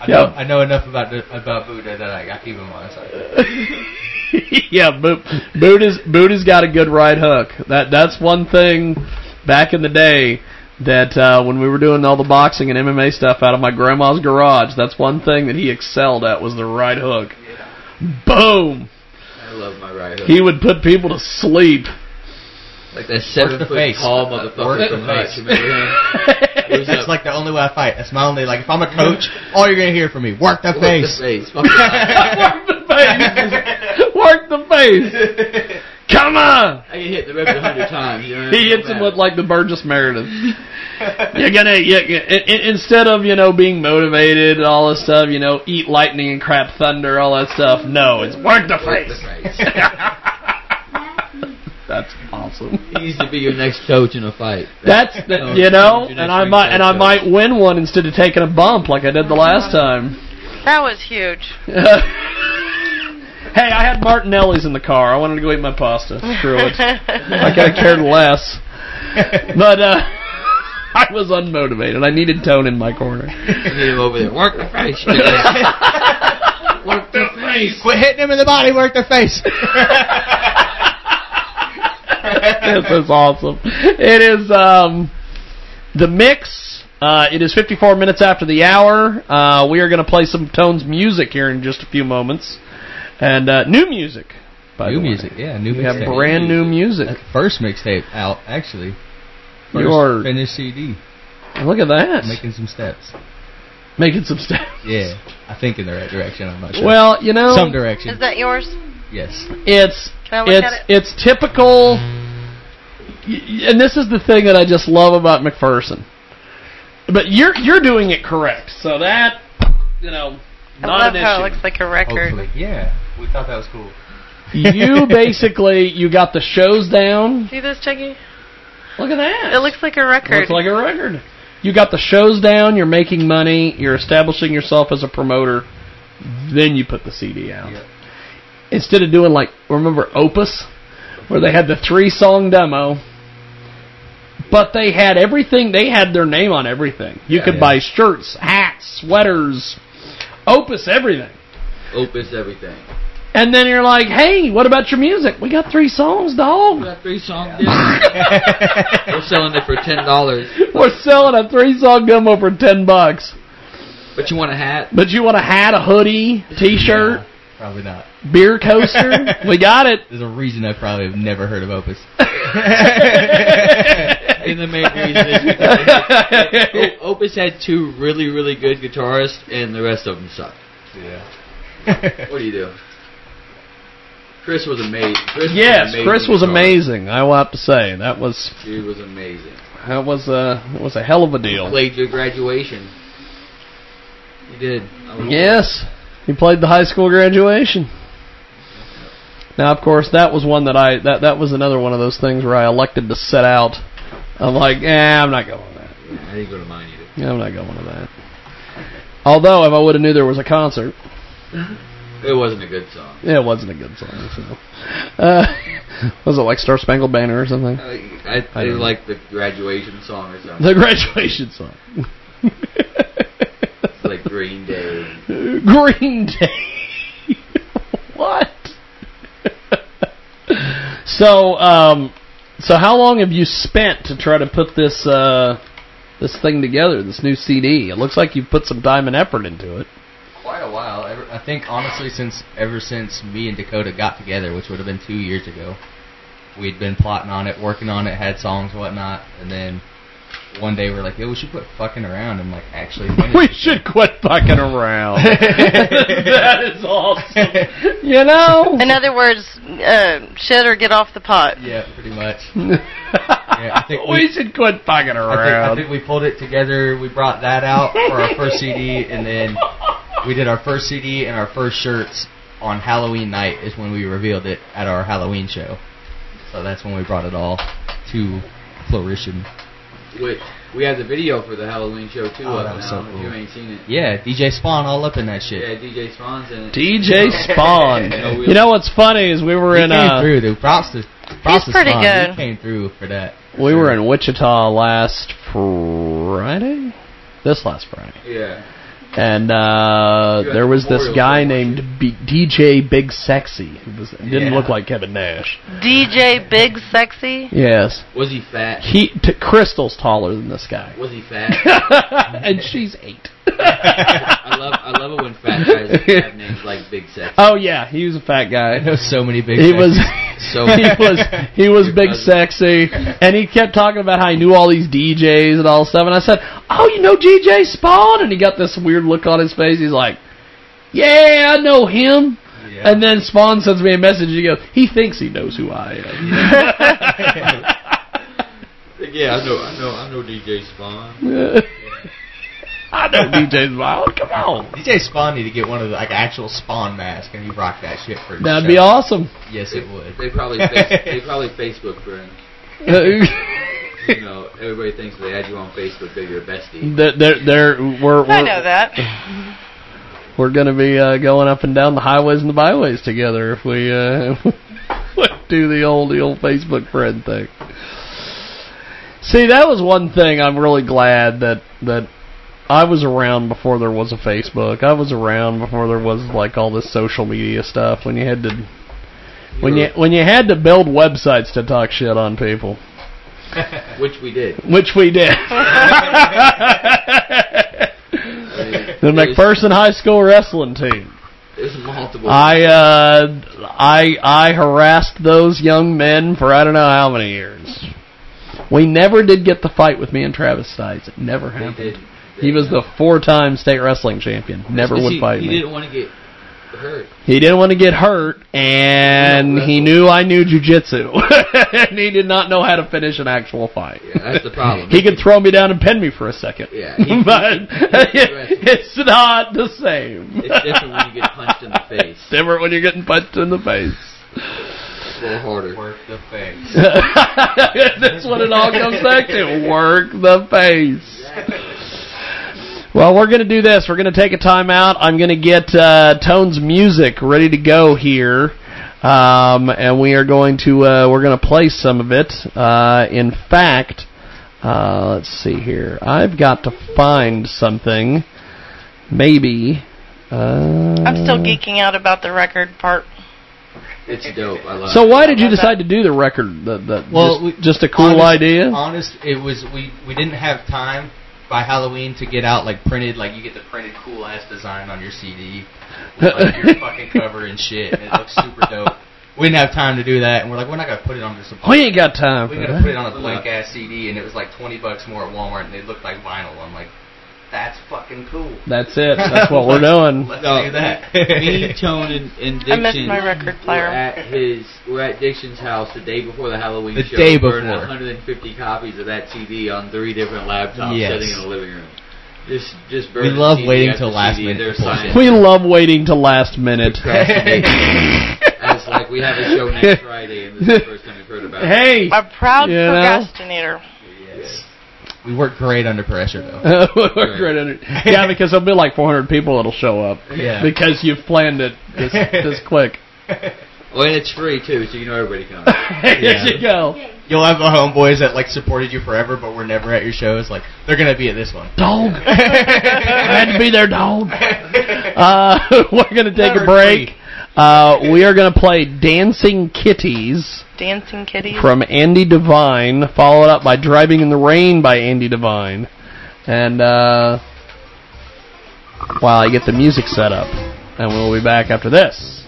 I know, I know enough about about Buddha that I, I keep him on side. yeah, but Buddha's Buddha's got a good right hook. That that's one thing back in the day that uh, when we were doing all the boxing and MMA stuff out of my grandma's garage, that's one thing that he excelled at was the right hook. Boom. I love my right hook. He would put people to sleep. like that seven foot face. tall Work motherfucker the from Hutch. face. Remember him? It was That's like the only way I fight. That's my only like. If I'm a coach, all you're gonna hear from me: work the Work face. the face. Work the face. Work the face. Come on. I get hit the ribs a hundred times. You know, He hits him with like the Burgess Meredith. You're gonna, you, you, i- i- instead of you know being motivated and all this stuff, you know, eat lightning and crap thunder, all that stuff. No, it's work the Work the face. face. That's awesome. He needs to be your next coach in a fight. That's the, you know, and I might and I might win one instead of taking a bump like I did the last time. That was huge. hey, I had Martinelli's in the car. I wanted to go eat my pasta. Screw it. I could have cared less. But uh I was unmotivated. I needed Tone in my corner. I need him over there. Work the face. Work the face. Quit hitting him in the body. Work the face. this is awesome. It is um the mix. Uh, it is 54 minutes after the hour. Uh, we are going to play some Tones music here in just a few moments, and uh, new music. By new the way. music, yeah, new We have mixtape. brand new music. That's the first mixtape out, actually. First You are- finished CD. Look at that. Making some steps. Making some steps. Yeah, I think in the right direction. I'm not sure. Well, you know, some direction. Is that yours? yes. It's Can I look it's at it? it's typical and this is the thing that I just love about McPherson. But you're you're doing it correct, so that you know, I love an how issue. it looks like a record. Hopefully. Yeah, we thought that was cool. you basically you got the shows down. See this, Jiggy? Look at that. It looks like a record. It looks like a record. You got the shows down. You're making money. You're establishing yourself as a promoter. Then you put the CD out. Instead of doing like remember Opus, where they had the three song demo, but they had everything. They had their name on everything. You Yeah. could Yeah. buy shirts, hats, sweaters, Opus, everything. Opus everything. And then you're like, hey, what about your music? We got three songs, dog. We got three songs. We're selling it for ten dollars. We're selling a three song demo for ten bucks. But you want a hat? But you want a hat, a hoodie, t-shirt, Probably not. beer coaster? we got it. There's a reason I probably have never heard of Opus. And the main reason is because Opus had two really, really good guitarists, and the rest of them sucked. Yeah. What do you do? Chris was amazing. Chris yes, was an Chris was amazing. I will have to say that was He was amazing. that was a it was a hell of a deal. Played your graduation. He did. Yes, he played the high school graduation. Now, of course, that was one that I that that was another one of those things where I elected to set out. I'm like, eh, I'm not going with that. I didn't go to mine either. Yeah, I'm not going to that. Although, if I would have knew there was a concert, It wasn't a good song. yeah, it wasn't a good song. So, uh, was it like Star Spangled Banner or something? I, I, I I like the graduation song or something. The graduation song. It's like Green Day. Green Day. what? so, um, so how long have you spent to try to put this uh, this thing together, this new CD? It looks like you've put some time and effort into it. Quite a while. Ever, I think honestly, since ever since me and Dakota got together, which would have been two years ago, we'd been plotting on it, working on it, had songs, whatnot, and then one day we're like, "Yo, we should quit fucking around and like actually." We it." should quit fucking around. that is awesome. You know. In other words, uh, shit or get off the pot. Yeah, pretty much. yeah, I think we should quit fucking I think, around. I think we pulled it together. We brought that out for our first CD, and then we did our first CD and our first shirts on Halloween night. Is when we revealed it at our Halloween show. So that's when we brought it all to fruition. We, we had the video for the Halloween show too. Oh, up that was now, so if cool. You ain't seen it. Yeah, DJ Spawn all up in that shit. Yeah, DJ Spawn's in it. DJ Spawn. You know what's funny is we were he in came uh, through, dude. Props to props to pretty Spawn. good. He came through for that. we were in Wichita last Friday. This last Friday. Yeah. And uh, there was this guy named B- DJ Big Sexy. He was didn't Yeah. look like Kevin Nash. DJ Big Sexy. Yes, Was he fat? he t- Crystal's taller than this guy, Was he fat? and she's eight. I love I love it when fat guys have names like Big Sex. Oh yeah, he was a fat guy. I know so many big. He was So he was he was Your big cousin. sexy, and he kept talking about how he knew all these DJs and all stuff. And I said, "Oh, you know DJ Spawn?" And he got this weird look on his face. He's like, "Yeah, I know him." Yeah. And then Spawn sends me a message. He goes, "He thinks he knows who I am." Yeah, I know I know I know DJ Spawn. I know DJ Spawn. Come on, DJ Spawn need to get one of the like actual Spawn mask, and you rock that shit for. his that'd show. be awesome. Yes, it would. They probably face, they probably Facebook friends. You know, everybody thinks they add you on Facebook, they're your bestie. They're, they're, they're, we're, we're, I know that. We're going to be uh, going up and down the highways and the byways together if we uh, do the old the old Facebook friend thing. See, that was one thing I'm really glad that that I was around before there was a Facebook. I was around before there was like all this social media stuff when you had to when you when you had to build websites to talk shit on people, Which we did. which we did. the McPherson High School wrestling team. There's multiple. I uh, I I harassed those young men for I don't know how many years. We never did get the fight with me and Travis Stites. It never happened. Did. He was the four-time state wrestling champion. Never would see, fight he me. didn't want to get hurt. He didn't want to get hurt, and he knew I knew jujitsu, and he did not know how to finish an actual fight. Yeah, that's the problem. he could throw me down and pin me for a second. Yeah, he- but he- he- it's not the same. It's different when you get punched in the face. It's different when you're getting punched in the face. A little harder. Work the face. That's what it all comes back to. Work the face. Well, we're going to do this. We're going to take a time out. I'm going to get uh, Tone's music ready to go here. Um, and we are going to uh, we're going to play some of it. Uh, in fact, uh, let's see here. I've got to find something. Maybe. Uh, I'm still geeking out about the record part. It's dope. I love. So it. why did you decide to do the record? The, the, Well, just, we- just a cool honest, idea. Honest, it was we we didn't have time by Halloween to get out like printed like you get the printed cool ass design on your CD, with, like your fucking cover and shit, and it looks super dope. We didn't have time to do that, and we're like, we're not gonna put it on just a. We ain't got time We for gotta that. put it on a blank ass CD, and it was like twenty bucks more at Walmart, and they looked like vinyl. I'm like, that's fucking cool. That's it. That's what we're doing. Let's No, do that. me, Tone, and, and I missed my record player. Were at his, we're at Dixon's house the day before the Halloween The show. day burning before. 150 copies of that CD on three different laptops, Yes. sitting in the living room. Just, just We burning love CD waiting after till last CD, minute They're to pull signing. shit. We love waiting till last minute. As like we have a show next Friday, and this is the first time we've heard about it. Hey, A proud You know? procrastinator. Yes. We work great under pressure though. We're great under- yeah, because there'll be like 400 people that'll show up Yeah. because you've planned it this, this quick. Well, and it's free too, so you know everybody comes. Here you go. You'll have the homeboys that like supported you forever, but were never at your shows. Like they're gonna be at this one. Dog. I had to be there, dog. Uh, we're going to take a Never break. Uh, we are going to play Dancing Kitties Dancing kitties. from Andy Devine, followed up by Driving in the Rain by Andy Devine. And uh, while I get the music set up, and we'll be back after this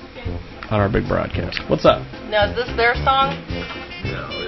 on our big broadcast. What's up? Now, is this their song? No,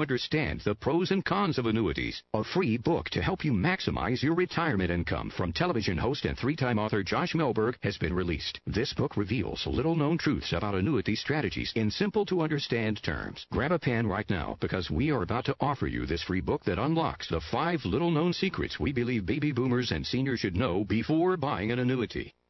understand the pros and cons of annuities. A free book to help you maximize your retirement income from television host and three-time author Josh Mellberg has been released. This book reveals little-known truths about annuity strategies in simple to understand terms. Grab a pen right now because we are about to offer you this free book that unlocks the five little-known secrets we believe baby boomers and seniors should know before buying an annuity.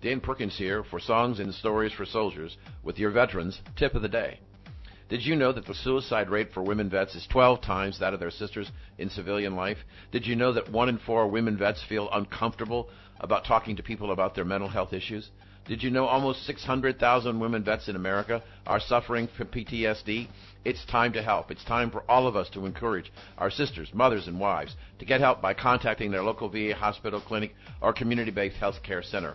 Dan Perkins here for Songs and Stories for Soldiers with your veterans tip of the day. Did you know that the suicide rate for women vets is 12 times that of their sisters in civilian life? Did you know that one in four women vets feel uncomfortable about talking to people about their mental health issues? Did you know almost 600,000 women vets in America are suffering from PTSD? It's time to help. It's time for all of us to encourage our sisters, mothers, and wives to get help by contacting their local VA hospital, clinic, or community-based health care center.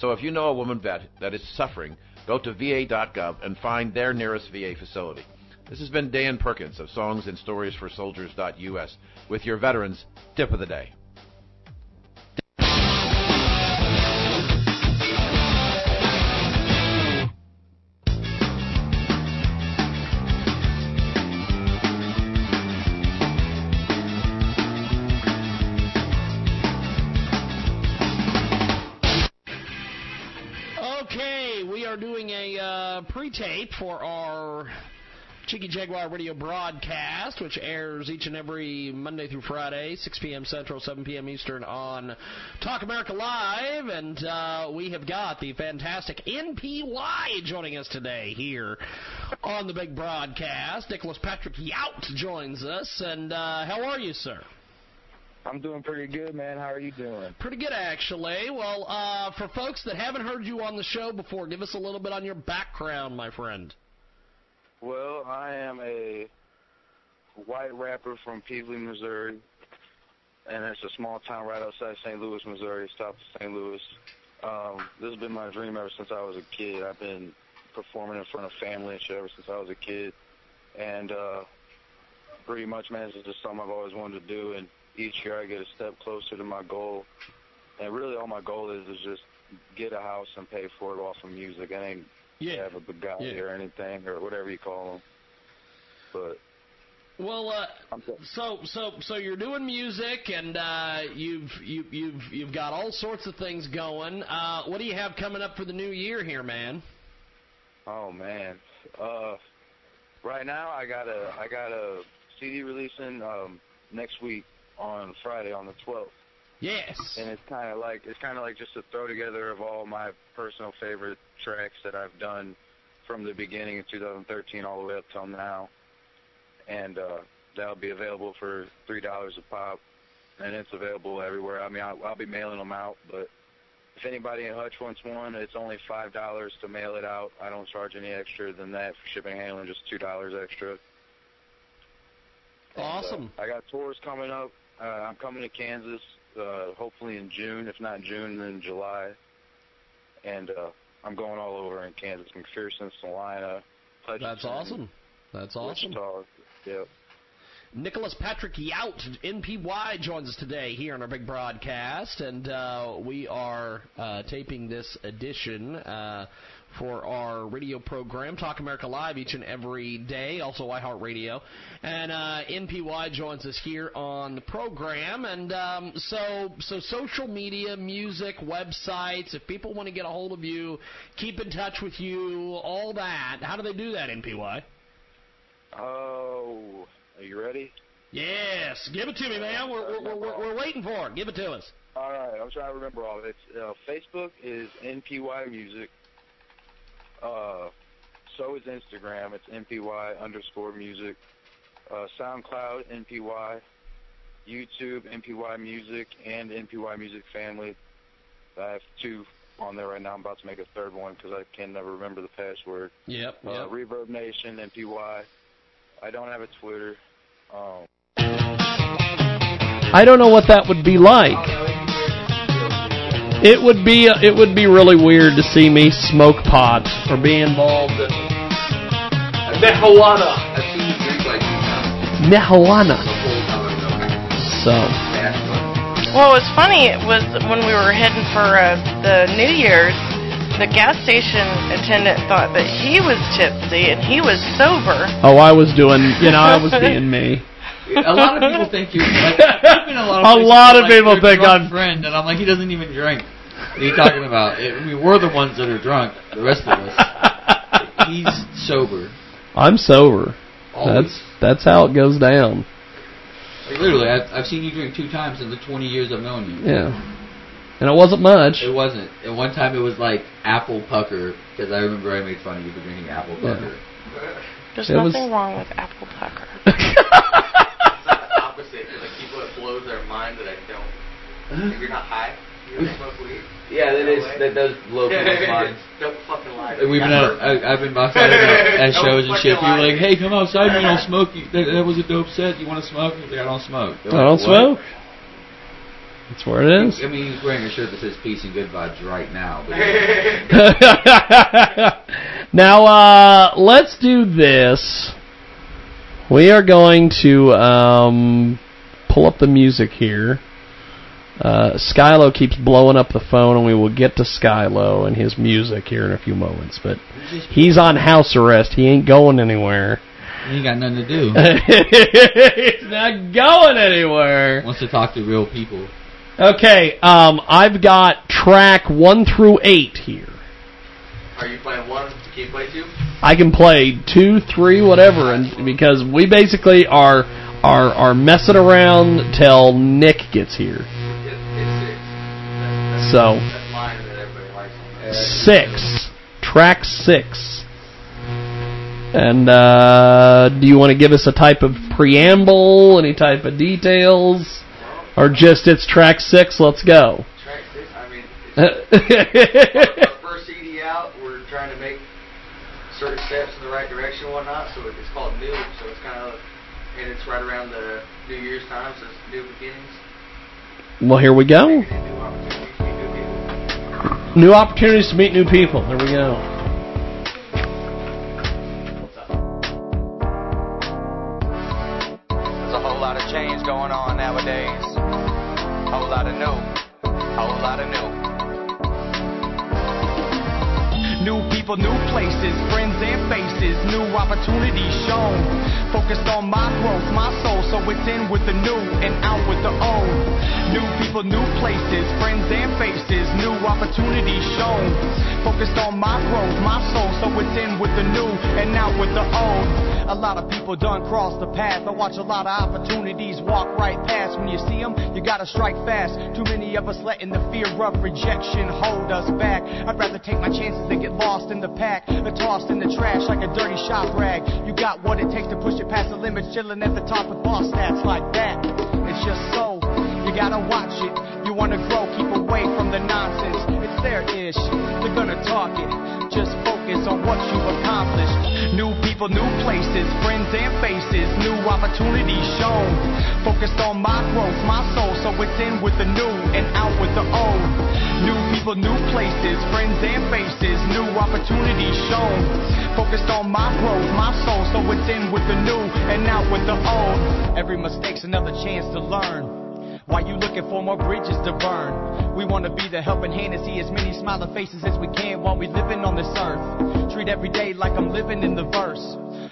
So if you know a woman vet that is suffering, go to va.gov and find their nearest VA facility. This has been Dan Perkins of Songs and Stories for Soldiers.us with your veterans tip of the day. For our Jiggy Jaguar radio broadcast, which airs each and every Monday through Friday, 6 p.m. Central, 7 p.m. Eastern on Talk America Live. And uh, we have got the fantastic NPY joining us today here on the big broadcast. Nicholas Patrick Yout joins us. And uh, how are you, sir? I'm doing pretty good, man. How are you doing? Pretty good, actually. Well, uh, for folks that haven't heard you on the show before, give us a little bit on your background, my friend. Well, I am a white rapper from Pevely, Missouri, and it's a small town right outside St. Louis, Missouri, south of St. Louis. Um, this has been my dream ever since I was a kid. I've been performing in front of family and shit ever since I was a kid, and uh, pretty much, man, this is just something I've always wanted to do. And each year I get a step closer to my goal. And really, all my goal is is just get a house and pay for it off of music. I ain't yeah. have a Bugatti Yeah. or anything or whatever you call them. But Well, uh, so so so you're doing music, and uh, you've you, you've you've got all sorts of things going. Uh, what do you have coming up for the new year here, man? oh man, uh, right now I got a I got a CD releasing um, next week on Friday on the 12th. Yes. And it's kind of like it's kind of like just a throw together of all my personal favorite tracks that I've done from the beginning of 2013 all the way up till now, and uh, that'll be available for three dollars a pop, and it's available everywhere. I mean, I'll, I'll be mailing them out, but if anybody in Hutch wants one, it's only five dollars to mail it out. I don't charge any extra than that for shipping and handling, just two dollars extra. And, uh, Awesome. I got tours coming up. Uh, I'm coming to Kansas, uh, hopefully in June. If not June, then July. And uh, I'm going all over in Kansas, McPherson, Salina. That's awesome. That's awesome. Wichita. Yep. Nicholas Patrick Yout, NPY, joins us today here on our big broadcast, and uh, we are uh, taping this edition uh, for our radio program, Talk America Live, each and every day, also iHeartRadio. And uh, NPY joins us here on the program, and um, so so social media, music, websites. If people want to get a hold of you, keep in touch with you, all that. How do they do that, NPY? Oh, are you ready? Yes, give it to me, man. We're, we're, we're, we're waiting for it. Give it to us. All right, I'm trying to remember all of it. Uh, Facebook is NPY Music. Uh, so is Instagram. It's NPY underscore music. Uh, SoundCloud NPY. YouTube NPY Music and NPY Music Family. I have two on there right now. I'm about to make a third one because I can never remember the password. Yep. Uh, yep. Reverb Nation NPY. I don't have a Twitter. Um, I don't know what that would be like. It would be it would be really weird to see me smoke pot or be involved in marijuana. I've seen you drink like two times. Marijuana. The whole time I've known you. So Well, what was funny was when we were heading for uh, the New Year's, the gas station attendant thought that he was tipsy and he was sober. oh, I was doing you know I was being me. A lot of people think you're like I've a lot of, A lot of like, people think I'm- friend, and I'm like he doesn't even drink. What are you talking about? I mean, we're the ones that are drunk. The rest of us, he's sober. I'm sober. Always. That's that's how it goes down. Like, literally, I've, I've seen you drink two times in the 20 years I've known you. Yeah. And it wasn't much. It wasn't. And one time it was like apple pucker because I remember I made fun of you for drinking apple Yeah. pucker. There's It nothing wrong with apple pucker. opposite. Like people, it blows their mind that I don't. If you're not high, you don't smoke weed. Yeah, that is that does blow people's minds. Don't fucking lie. And We've been out, I, I've been outside at, at shows and shit. People are like, "Hey, come outside, man! I'll smoke you. That, that was a dope set. You want to smoke?" He's like, "I don't smoke." They're I don't like, smoke. That's where it is. I mean, he's wearing a shirt that says "Peace and Good Vibes" right now. But now, uh, let's do this. We are going to um, pull up the music here. Uh, Skylo keeps blowing up the phone, and we will get to Skylo and his music here in a few moments. But he's on house arrest. He ain't going anywhere. he ain't got nothing to do. he's not going anywhere. Wants to talk to real people. Okay, um, I've got track one through eight here. Are you playing one? Can you play two? I can play two, three, whatever, and because we basically are are are messing around till Nick gets here. It, it's six. So That's mine that everybody likes. six, track six. And uh, do you want to give us a type of preamble, any type of details, or just it's track six? Let's go. Track six. I mean, it's our first CD out. We're trying to make certain steps in the right direction and whatnot. So it's called New. So it's kind of, and it's right around the New Year's time. So it's new beginnings. well, here we go. New opportunities to meet new people. New opportunities to meet new people. There we go. There's a whole lot of change going on nowadays. Whole lot of new. Whole lot of new. New people, new places, friends and faces, new opportunities shown. Focused on my growth, my soul, so it's in with the new and out with the old. New people, new places, friends and faces, new opportunities shown. Focused on my growth, my soul, so it's in with the new and out with the old. A lot of people done cross the path. I watch a lot of opportunities walk right past. When you see them, you gotta strike fast. Too many of us letting the fear of rejection hold us back. I'd rather take my chances than get lost in the pack or tossed in the trash like a dirty shop rag. You got what it takes to push it past the limits, chilling at the top with boss stats like that. It's just so. You gotta watch it. You wanna grow, keep away from the nonsense. Their ish. They're gonna talk it. Just focus on what you've accomplished. New people, new places, friends and faces, new opportunities shown. Focused on my growth, my soul, so it's in with the new and out with the old. New people, new places, friends and faces, new opportunities shown. Focused on my growth, my soul, so it's in with the new and out with the old. Every mistake's another chance to learn. Why you looking for more bridges to burn? We wanna be the helping hand and see as many smiling faces as we can while we living on this earth. Treat every day like I'm living in the verse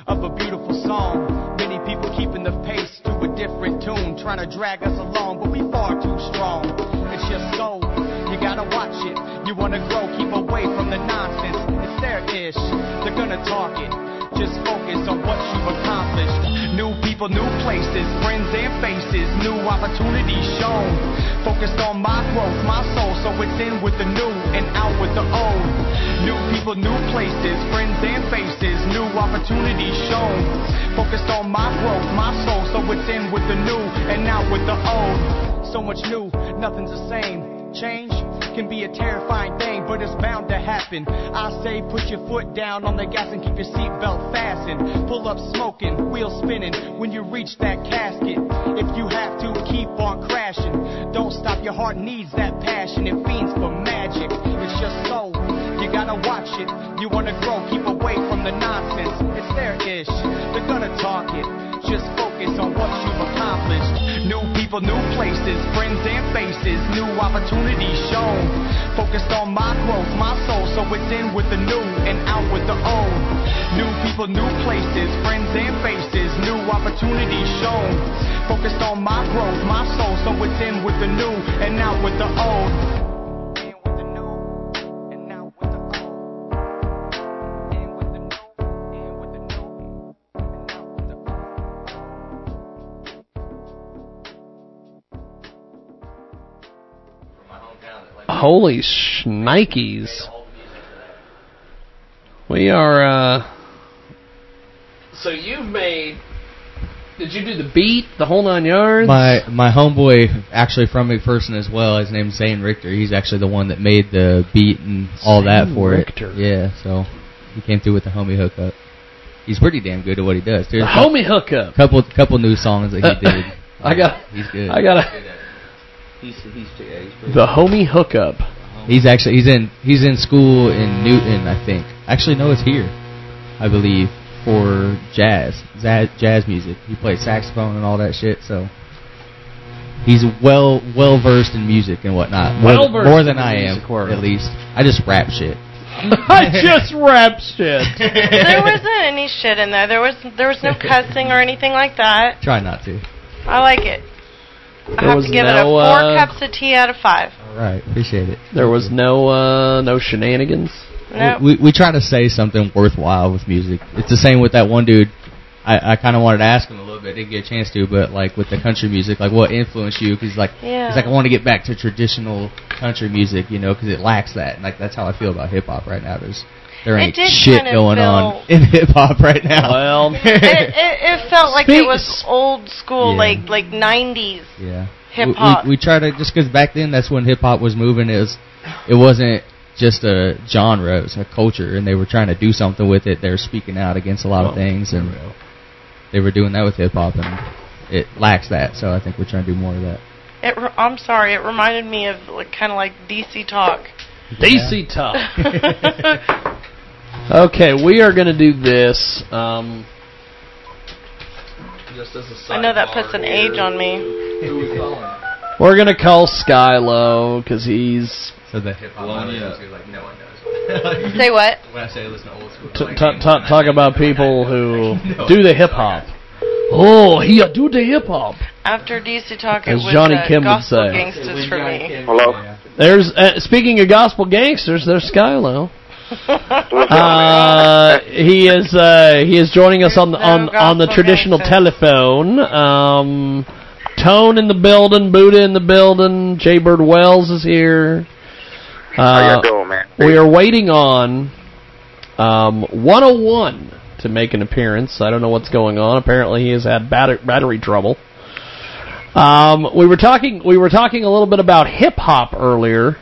of a beautiful song. Many people keeping the pace to a different tune, trying to drag us along, but we far too strong. It's just so you gotta watch it. You wanna grow, keep away from the nonsense. Ish. They're gonna talk it. Just focus on what you've accomplished. New people, new places, friends and faces, new opportunities shown. Focused on my growth, my soul, so it's in with the new and out with the old. New people, new places, friends and faces, new opportunities shown. Focused on my growth, my soul, so it's in with the new and out with the old. So much new, nothing's the same. Change can be a terrifying thing, but it's bound to happen. I say put your foot down on the gas and keep your seatbelt fastened. Pull up smoking, wheel spinning when you reach that casket. If you have to, keep on crashing. Don't stop, your heart needs that passion. It fiends for magic. It's your soul. You gotta watch it. You wanna grow, keep away from the nonsense. It's their ish. They're gonna talk it. Just focus on what you've accomplished. New people, new places, friends and faces, new opportunities shown. Focused on my growth, my soul, so it's in with the new and out with the old. New people, new places, friends and faces, new opportunities shown. Focused on my growth, my soul, so it's in with the new and out with the old. Holy shnikes. We are, uh. So you've made. Did you do the beat, the whole nine yards? My my homeboy, actually from McPherson as well. His name's Zane Richter. He's actually the one that made the beat and all that for Richter. it. Yeah, so he came through with the homie hookup. He's pretty damn good at what he does. There's The homie hookup. Couple couple new songs that he did. I got. He's good. I gotta. He's he's, yeah, he's pretty The homie hookup. He's actually he's in he's in school in Newton, I think. Actually, no, it's here, I believe, for jazz, jazz, jazz music. He plays saxophone and all that shit. So he's well well versed in music and whatnot. More, Well-versed more than I am, world. at least. I just rap shit. I just rap shit. there wasn't any shit in there. There was there was no cussing or anything like that. Try not to. I like it. I have was to give it a four uh, cups of tea out of five. All right, appreciate it. There was no uh no shenanigans. No. We, we we try to say something worthwhile with music. It's the same with that one dude. I, I kind of wanted to ask him a little bit, didn't get a chance to, but like with the country music, like what influenced you? Because like, Yeah. he's like I want to get back to traditional country music, you know, because it lacks that. And like that's how I feel about hip hop right now. There's there ain't shit kind of going on in hip hop right now. Well, it, it, it felt like Speak- it was old school, Yeah. like like nineties yeah. hip We- hop. We, we try to just because back then that's when hip hop was moving. It was it wasn't just a genre, it was a culture, and they were trying to do something with it. They were speaking out against a lot of things, and they were doing that with hip hop, and it lacks that. So I think we're trying to do more of that. It, re- I'm sorry, it reminded me of like kind of like DC talk. DC talk. Okay, we are going to do this. Um, Just as a I know that puts an here, age on me. Who we We're going to call Skylo because he's So the hip hop Blowing you up. like no one knows. Say what? When I say listen to old school, t- t- t- talk about people who do the hip hop. Oh, he a do the hip hop. After DC talk, it As was Johnny uh, Kim would say. gangsters for me. Hello? There's uh, speaking of gospel gangsters. There's Skylo. Uh, he is uh, he is joining us on the on on the traditional telephone. Um, Tone in the building, Buddha in the building, Jaybird Wells is here. How Uh, y'all doing, man? we are waiting on um, 101 to make an appearance. I don't know what's going on. Apparently, he has had batter- battery trouble. Um, we were talking. We were talking a little bit about hip hop earlier.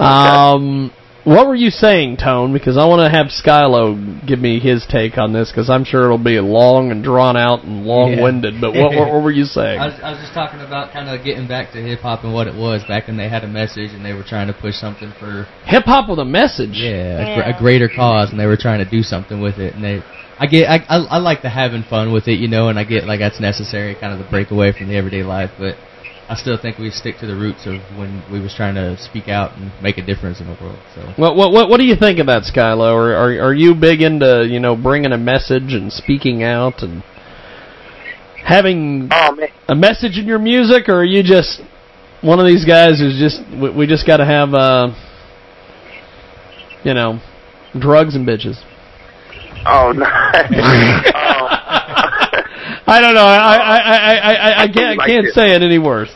Um, what were you saying, Tone? Because I want to have Skylo give me his take on this because I'm sure it'll be long and drawn out and long-winded. But what, what, what were you saying? I was, I was just talking about kind of getting back to hip hop and what it was back when they had a message and they were trying to push something for Hip hop with a message. yeah, a, gr- a greater cause, and they were trying to do something with it. And they, I get, I, I, I like the having fun with it, you know, and I get like that's necessary, kind of the break away from the everyday life. But I still think we stick to the roots of when we was trying to speak out and make a difference in the world. So What what what, what do you think about that, Skylo? Are, are are you big into you know bringing a message and speaking out and having Oh, a message in your music, or are you just one of these guys who's just we, we just got to have uh you know drugs and bitches? Oh, no. oh, I don't know. I I I I I, I can't like can't this. say it any worse.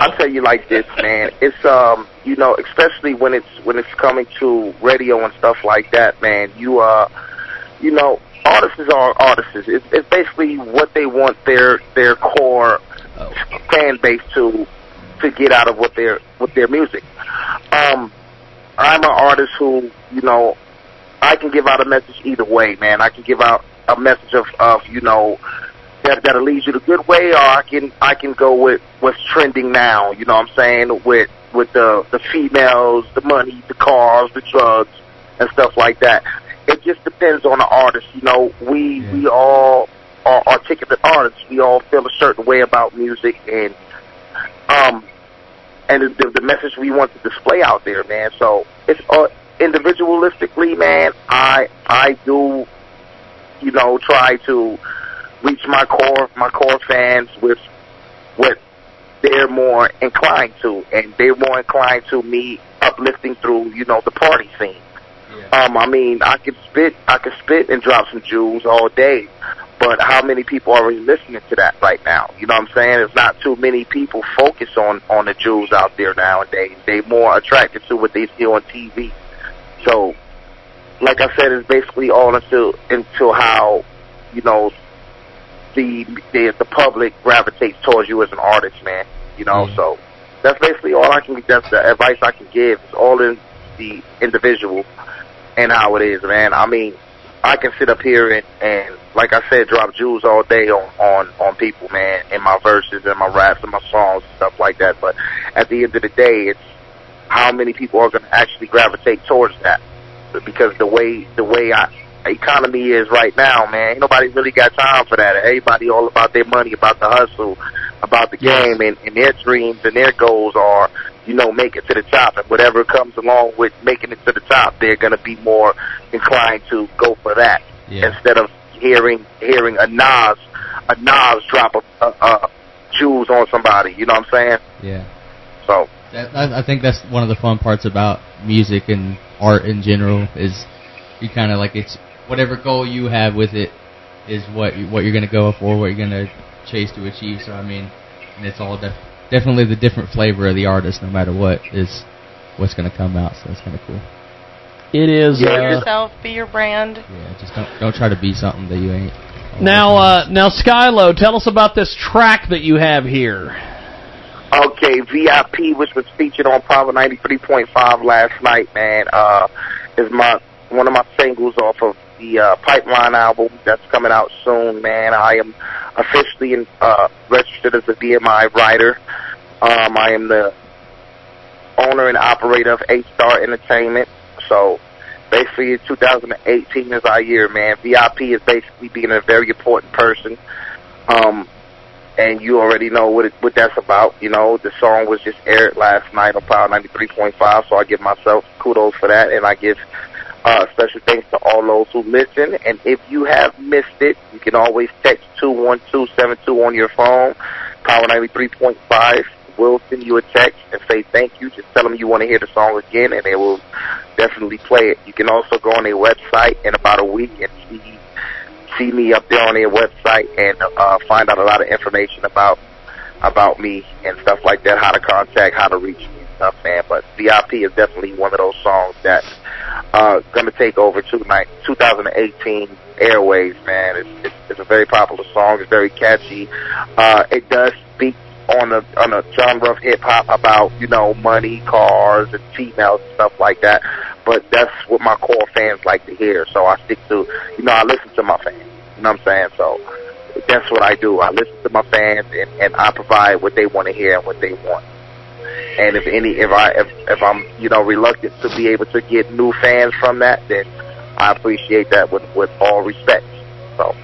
I'll tell you like this, man. It's um, you know, especially when it's when it's coming to radio and stuff like that, man. You uh, you know, artists are artists. It's, it's basically what they want their their core fan base to to get out of what their with their music. Um, I'm an artist who, you know, I can give out a message either way, man. I can give out a message of, of you know, that that'll lead you the good way, or I can I can go with what's trending now. You know what I'm saying? With with the the females, the money, the cars, the drugs, and stuff like that. It just depends on the artist. You know, we we all are articulate artists. We all feel a certain way about music, and um, and the, the message we want to display out there, man. So it's uh, individualistically, man. I I do, you know, try to reach my core my core fans with what they're more inclined to, and they're more inclined to me uplifting through, you know, the party scene. Um, I mean, I could spit, I could spit and drop some jewels all day, but how many people are really listening to that right now? You know what I'm saying? There's not too many people focus on on the jewels out there nowadays. They more attracted to what they see on TV. So, like I said, it's basically all into into how you know the the the public gravitates towards you as an artist, man. You know, mm. so that's basically all I can. That's the advice I can give. It's all in the individual and how it is, man. I mean, I can sit up here and and like I said, drop jewels all day on on on people, man, in my verses and my raps and my songs and stuff like that. But at the end of the day, it's how many people are going to actually gravitate towards that because the way the way I economy is right now, man, ain't nobody really got time for that. Everybody all about their money, about the hustle, about the game, and, and their dreams and their goals are, you know, make it to the top. And whatever comes along with making it to the top, they're going to be more inclined to go for that Yeah. instead of hearing hearing a Nas a Nas drop a, a, a jewels on somebody. You know what I'm saying? Yeah. So I, I think that's one of the fun parts about music and art in general is you kind of like it's whatever goal you have with it is what you, what you're gonna go for, what you're gonna chase to achieve. So I mean, and it's all def- definitely the different flavor of the artist, no matter what is what's gonna come out. So that's kind of cool. It is. Be uh, yourself, be your brand. Yeah, just don't don't try to be something that you ain't. Now, uh, now, Skylo, tell us about this track that you have here. Okay, VIP, which was featured on Power 93.5 last night, man, uh, is my one of my singles off of the uh, Pipeline album that's coming out soon, man. I am officially in, uh, registered as a BMI writer. Um, I am the owner and operator of A Star Entertainment. So basically, 2018 is our year, man. VIP is basically being a very important person. Um, and you already know what it, what that's about. You know, the song was just aired last night on Power 93.5, so I give myself kudos for that, and I give uh, special thanks to all those who listen. And if you have missed it, you can always text 21272 on your phone, Power 93.5. We'll send you a text and say thank you. Just tell them you want to hear the song again, and they will definitely play it. You can also go on their website in about a week and see see me up there on their website and uh, find out a lot of information about about me and stuff like that, how to contact, how to reach me and stuff, man. But VIP is definitely one of those songs that uh gonna take over tonight 2018 airways, man. It's, it's it's a very popular song, it's very catchy. Uh it does speak on a on a genre of hip hop about, you know, money, cars and females and stuff like that. But that's what my core fans like to hear. So I stick to you know, I listen to my fans. You know what I'm saying? So that's what I do. I listen to my fans and, and I provide what they want to hear and what they want. And if any, if I, if, if I'm, you know, reluctant to be able to get new fans from that, then I appreciate that with, with all respect. So,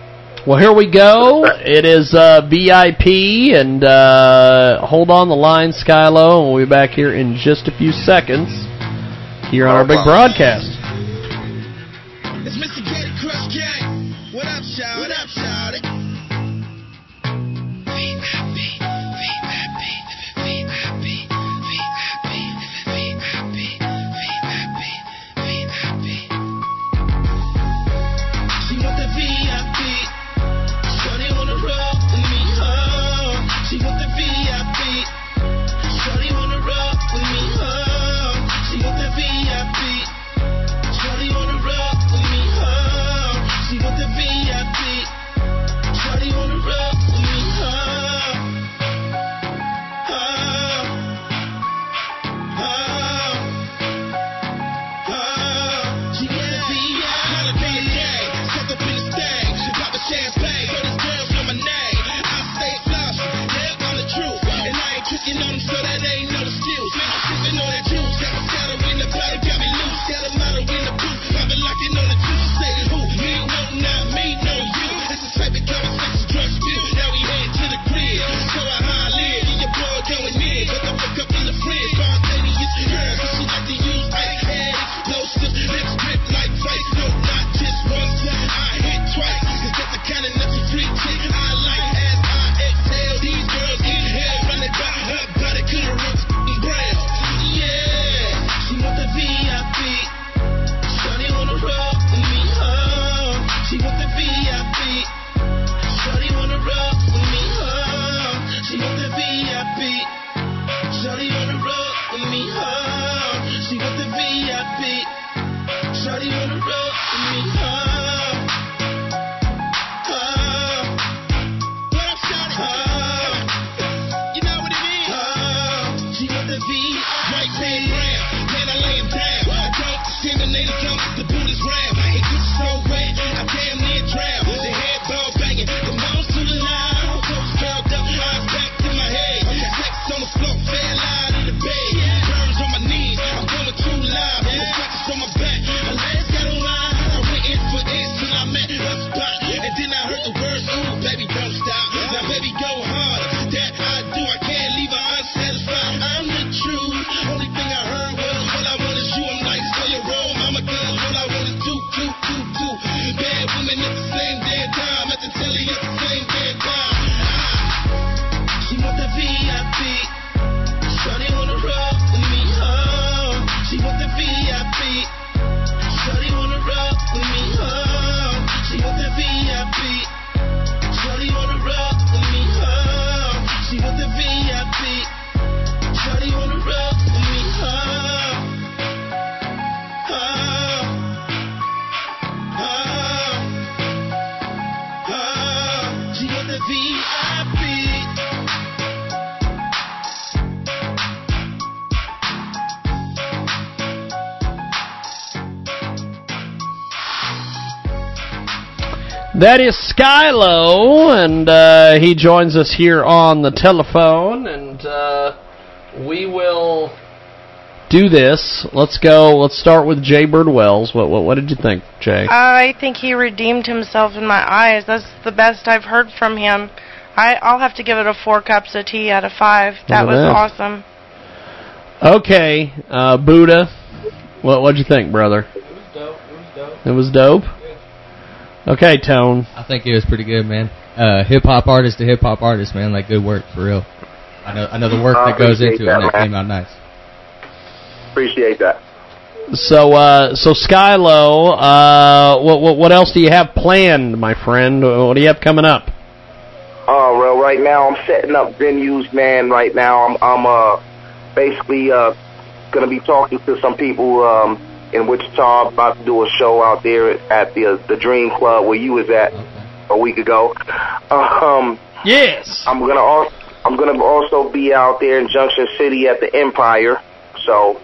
Well, here we go. It is uh, VIP, and uh, hold on the line, Skylo, and we'll be back here in just a few seconds here on our big broadcast. It's Mr. Getty Crush Gang. What up, shout? What up, shout That is Skylo, and uh, he joins us here on the telephone, and uh, we will do this. Let's go. Let's start with Jaybird Wells. What, what what did you think, Jay? I think he redeemed himself in my eyes. That's the best I've heard from him. I, I'll have to give it a four cups of tea out of five. That was that. awesome. Okay, uh, Buddha. What what'd you think, brother? It was dope. It was dope. It was dope. Okay, Tone. I think it was pretty good, man. Uh, hip hop artist to hip hop artist, man. Like good work for real. I know I know the work I that goes appreciate into it, and that, that came out nice. Appreciate that. So uh, so Skylo, uh, what what what else do you have planned, my friend? What do you have coming up? Oh well, right now I'm setting up venues, man. Right now I'm I'm uh basically uh gonna be talking to some people um in Wichita about to do a show out there at the uh, the Dream Club where you was at a week ago. Um, yes. I'm gonna also I'm gonna also be out there in Junction City at the Empire. So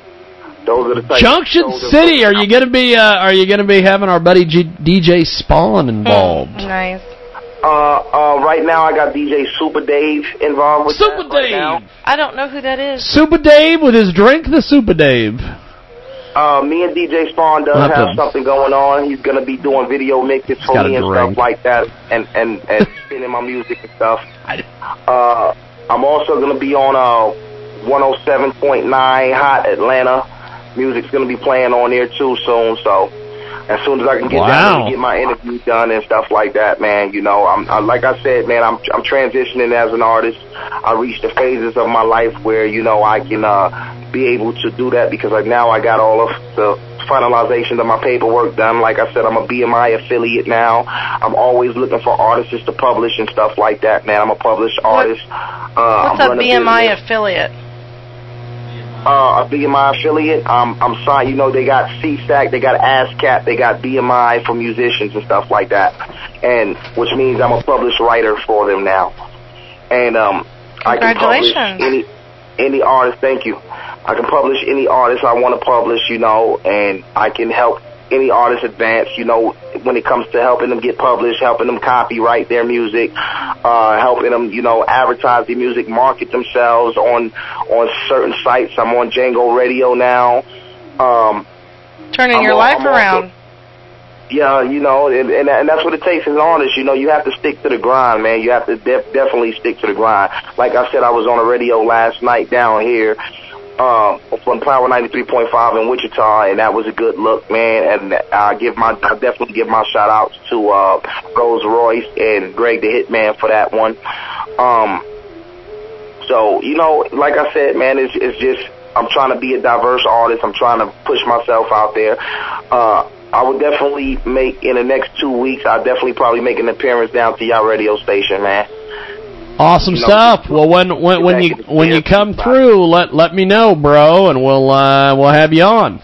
those are the types Junction of City. Are you gonna be uh, Are you gonna be having our buddy G- DJ Spawn involved? Nice. Uh, uh, right now I got DJ Super Dave involved with Super that right now. I don't know who that is. Super Dave with his drink, the Super Dave. Uh, me and DJ Spawn does have something going on. He's gonna be doing video mixes for me and stuff like that, and and and spinning my music and stuff. Uh, I'm also gonna be on uh 107.9 Hot Atlanta. Music's gonna be playing on there too soon. So as soon as I can get Wow. down and get my interview done and stuff like that, man, you know, I'm I, like I said, man, I'm I'm transitioning as an artist. I reached the phases of my life where you know I can uh be able to do that because like now I got all of the finalization of my paperwork done. Like I said, I'm a BMI affiliate now. I'm always looking for artists to publish and stuff like that, man. I'm a published artist. Uh, What's I'm a BMI business affiliate? Uh, a BMI affiliate. Um, I'm signed. You know, they got SESAC, they got ASCAP, they got BMI for musicians and stuff like that, and which means I'm a published writer for them now. And um, I can publish any any artist. Thank you. I can publish any artist I want to publish. You know, and I can help any artist advance. You know, when it comes to helping them get published, helping them copyright their music, uh, helping them, you know, advertise their music, market themselves on on certain sites. I'm on Jango Radio now. Um, Turning I'm your al- life I'm also- around. yeah, you know, and, and and that's what it takes as an artist. You know, you have to stick to the grind, man. You have to def- definitely stick to the grind. Like I said, I was on the radio last night down here um, on Power 93.5 in Wichita, and that was a good look, man. And I give my, I definitely give my shout outs to uh, Rose Royce and Greg the Hitman for that one. Um, so you know, like I said, man, it's it's just I'm trying to be a diverse artist. I'm trying to push myself out there. Uh, I would definitely make in the next two weeks. I'll definitely probably make an appearance down to y'all radio station, man. Awesome You know, stuff. Well, when when when you when you come through, let let me know, bro, and we'll uh, we'll have you on.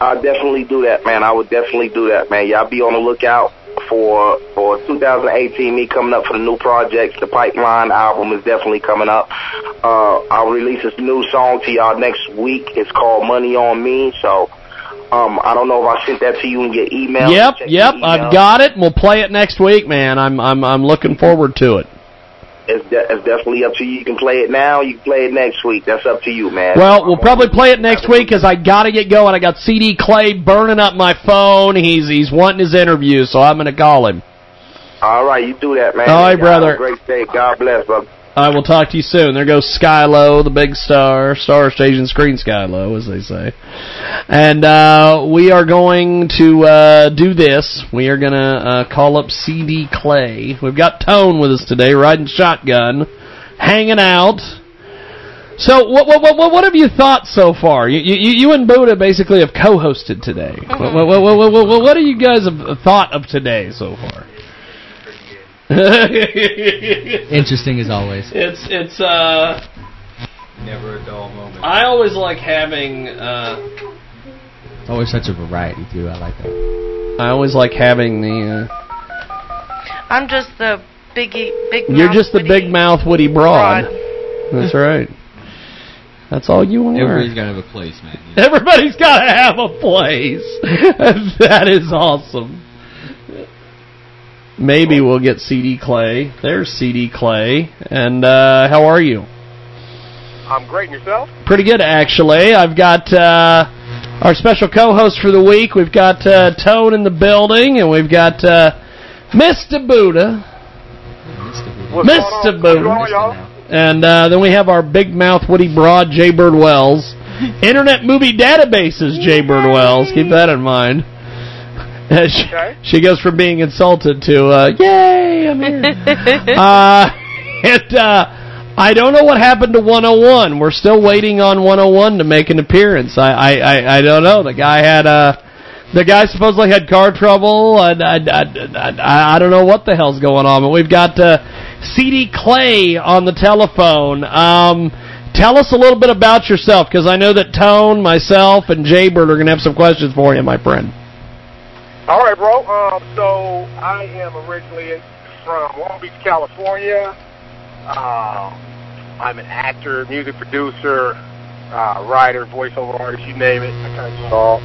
I'll definitely do that, man. I would definitely do that, man. Y'all be on the lookout for for 2018. Me coming up for the new projects. The Pipeline album is definitely coming up. Uh, I'll release this new song to y'all next week. It's called Money on Me. So, um, I don't know if I sent that to you in your email. Yep, Check yep, your email. I've got it. We'll play it next week, man. I'm I'm I'm looking forward to it. It's, de- it's definitely up to you. You can play it now. You can play it next week. That's up to you, man. Well, we'll probably play it next week 'cause I got to get going. I got CD Clay burning up my phone. He's he's wanting his interview, so I'm going to call him. All right, you do that, man. All right, brother. a great day. God bless, brother. I will talk to you soon. There goes Skylo, the big star, star station screen Skylo, as they say. And uh, we are going to uh, do this. We are going to uh, call up CD Clay. We've got Tone with us today, riding shotgun, hanging out. So, what what what what have you thought so far? You you, you and Buddha basically have co-hosted today. What, what, what, what, what, what, what do you guys have thought of today so far? Interesting as always. It's it's uh Never a dull moment. I always like having uh Always such a variety too. I like that. I always like having the uh I'm just the biggie, big. you're just the big mouth woody broad. broad. That's right. That's all you are. Everybody's got to have a place, man. Everybody's got to have a place. that is awesome. Maybe we'll get CD Clay. There's CD Clay. And uh how are you? I'm great. And yourself? Pretty good, actually. I've got uh, our special co-host for the week. We've got uh, Tone in the building, and we've got uh, Mr. Buddha. Mr. Buddha. And uh, then we have our big mouth, Woody broad, Jaybird Wells. Internet movie databases, Jaybird Wells. Keep that in mind. She, she goes from being insulted to, uh, yay, I'm here. uh, and uh, I don't know what happened to 101. We're still waiting on 101 to make an appearance. I I, I, I don't know. The guy had uh the guy supposedly had car trouble. I, I, I, I, I don't know what the hell's going on. But we've got uh, CD Clay on the telephone. Um, tell us a little bit about yourself because I know that Tone, myself, and Jaybird are going to have some questions for you, my friend. All right, bro. Um, so I am originally from Long Beach, California. Um, I'm an actor, music producer, uh, writer, voiceover artist, you name it. I kind of do it all.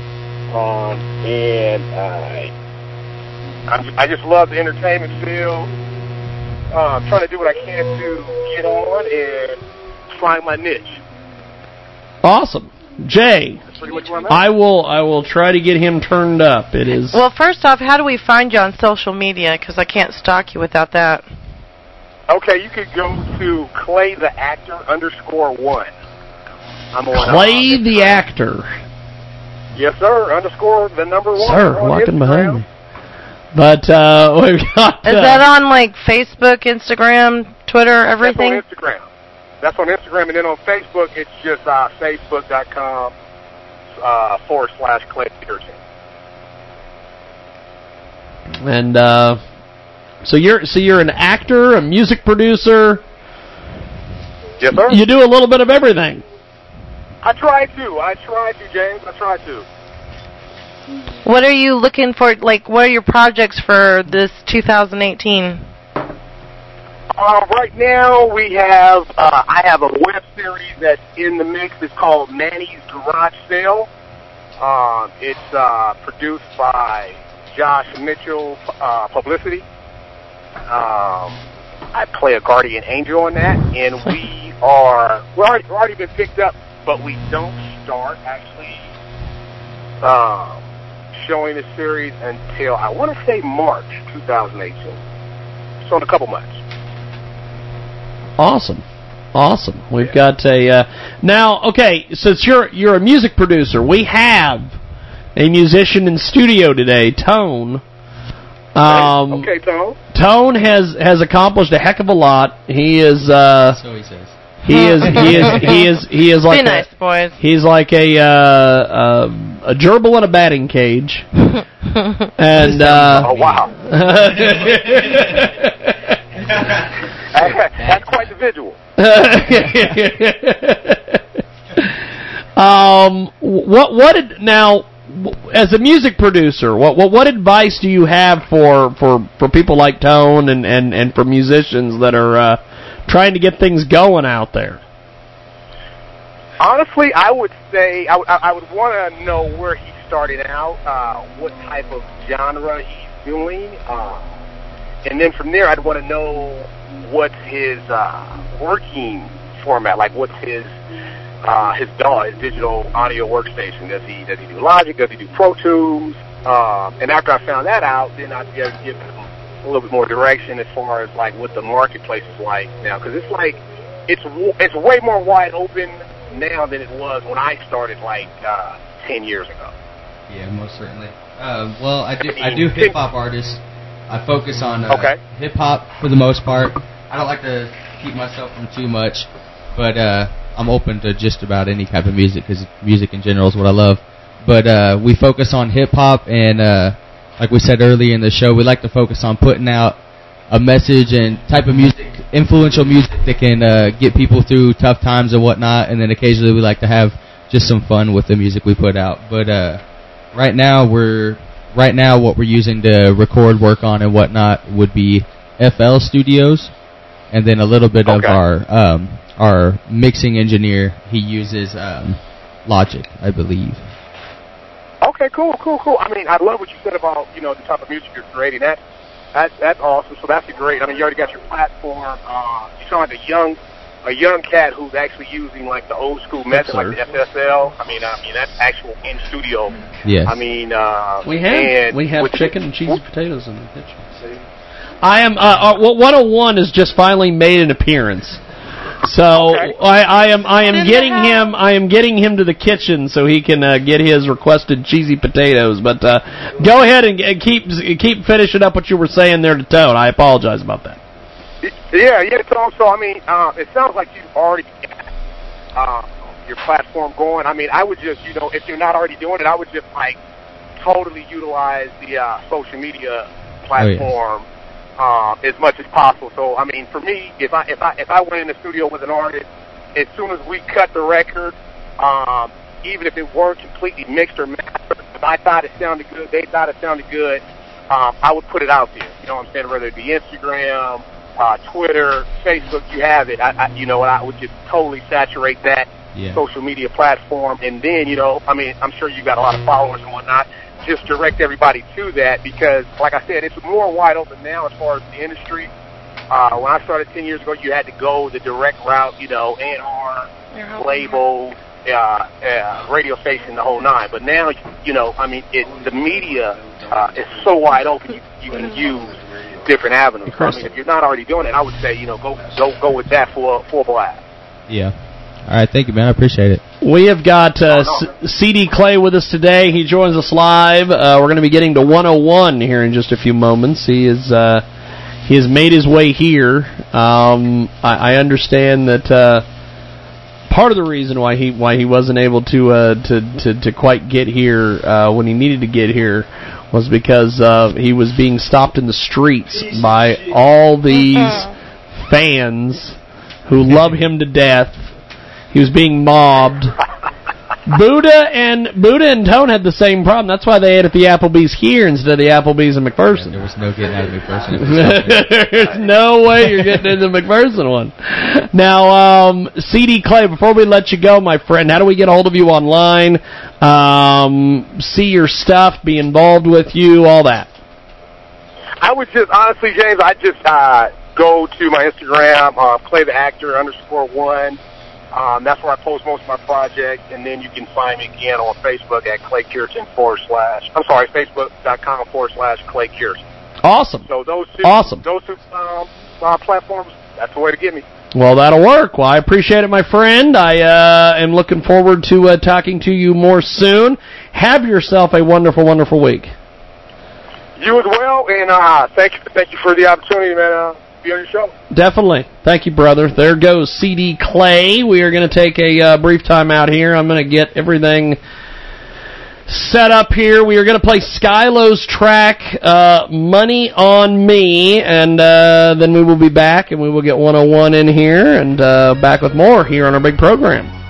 Um, and I'm, I just love the entertainment field. Uh, I'm trying to do what I can to get on and find my niche. Awesome, Jay. Pretty much where I'm at. I will I will try to get him turned up. It is Well, first off, how do we find you on social media? Because I can't stalk you without that. Okay, you could go to Clay the Actor underscore one. I'm on Clay the actor. Uh, yes, sir. Underscore the number one. Sir, on walking Instagram. behind me. But uh, we've got. Is uh, that on like Facebook, Instagram, Twitter, everything? On Instagram. That's on Instagram, and then on Facebook, it's just uh, facebook.com uh, forward slash Clay Peterson. And uh, so you're so you're an actor, a music producer. Yes, sir. You do a little bit of everything. I try to. I try to, James. I try to. What are you looking for? Like, what are your projects for this 2018? Uh, right now, we have uh, I have a web series that's in the mix. It's called Manny's Garage Sale. Um, it's uh, produced by Josh Mitchell uh, Publicity. Um, I play a guardian angel on that, and we are we're already, we're already been picked up, but we don't start actually um, showing the series until I want to say March 2018. So in a couple months. Awesome, awesome. We've got a uh, now. Okay, since you're you're a music producer, we have a musician in studio today, Tone. Um, okay, Tone. Tone has has accomplished a heck of a lot. He is. Uh, So he says. He is. He is. He is. He is like. Be a- nice, boys. He's like a uh, uh, a gerbil in a batting cage. and uh, oh wow, that's quite the visual. um, what what did now? as a music producer, what what what advice do you have for for for people like Tone and and and for musicians that are uh, trying to get things going out there? Honestly, I would say I would I would want to know where he started out, uh, what type of genre he's doing, uh, and then from there, I'd want to know what's his uh, working format, like what's his uh, his DAW, his digital audio workstation. Does he does he do Logic? Does he do Pro Tools? Um, and after I found that out, then I'd be able to give him a little bit more direction as far as like what the marketplace is like now, because it's like it's w- it's way more wide open now than it was when I started like uh, ten years ago. Yeah, most certainly. Uh, well, I do I do hip hop artists. I focus on uh, Okay. hip hop for the most part. I don't like to keep myself from too much, but uh, I'm open to just about any type of music because music in general is what I love. But uh, we focus on hip hop, and uh, like we said earlier in the show, we like to focus on putting out a message and type of music, influential music that can uh, get people through tough times and whatnot. And then occasionally we like to have just some fun with the music we put out. But uh, right now we're right now what we're using to record work on and whatnot would be FL Studios, and then a little bit of our um, our mixing engineer. He uses um, Logic, I believe. Okay, cool, cool, cool. I mean, I love what you said about you know the type of music you're creating. That that that's awesome. So that's great. I mean, you already got your platform. Uh, you sound like a young a young cat who's actually using like the old school method, sir. like the FSL. I mean, I mean that's actual in studio. Yes. I mean, uh, We have and we have chicken and cheesy potatoes in the kitchen. I am. Uh, uh, well, 101 has just finally made an appearance. So I, I am I am getting him I am getting him to the kitchen so he can uh, get his requested cheesy potatoes. But uh, go ahead and, and keep keep finishing up what you were saying there to Tone. I apologize about that. Yeah, yeah, Tom. So I mean, uh, it sounds like you've already got uh, your platform going. I mean, I would just, you know, if you're not already doing it, I would just like totally utilize the uh, social media platform uh, as much as possible. So I mean, for me, if I if I if I went in the studio with an artist, as soon as we cut the record, um, even if it weren't completely mixed or mastered, if I thought it sounded good, they thought it sounded good, um, I would put it out there. You know what I'm saying? Whether it be Instagram, uh, Twitter, Facebook, you have it. I, I, you know, I would just totally saturate that Yeah. social media platform, and then you know, I mean, I'm sure you got a lot of followers and whatnot. Just direct everybody to that because, like I said, it's more wide open now as far as the industry. Uh, when I started 10 years ago, you had to go the direct route, you know, A&R, label, uh, uh, radio station, the whole nine. But now, you know, I mean, it, the media uh, is so wide open, you, you can use different avenues. So, I mean, if you're not already doing it, I would say, you know, go go go with that for for blast. Yeah. All right, thank you, man. I appreciate it. We have got uh, C- CD Clay with us today. He joins us live. Uh, we're going to be getting to 101 here in just a few moments. He is uh, he has made his way here. Um, I, I understand that uh, part of the reason why he why he wasn't able to uh, to, to to quite get here uh, when he needed to get here was because uh, he was being stopped in the streets by all these fans who love him to death. He was being mobbed. Buddha and Buddha and Tone had the same problem. That's why they ate at the Applebee's here instead of the Applebee's in McPherson. There was no getting out of McPherson. There's no way you're getting into the McPherson one. Now, um, CD Clay, before we let you go, my friend, how do we get a hold of you online? Um, see your stuff, be involved with you, all that. I would just honestly, James, I just uh, go to my Instagram, uh, Clay the Actor underscore one. Um, that's where I post most of my projects, and then you can find me again on Facebook at Clay Kirsten forward slash. I'm sorry, Facebook.com forward slash Clay Kirsten. Awesome. So those two, Awesome. those two um, uh, platforms, that's the way to get me. Well, that'll work. Well, I appreciate it, my friend. I uh, am looking forward to uh, talking to you more soon. Have yourself a wonderful, wonderful week. You as well, and uh, thank you, thank you for the opportunity, man. Uh, be on your show. Definitely. Thank you, brother. There goes CD Clay. We are going to take a uh, brief time out here. I'm going to get everything set up here. We are going to play Skylo's track, uh, Money on Me, and uh, then we will be back and we will get 101 in here and uh, back with more here on our big program.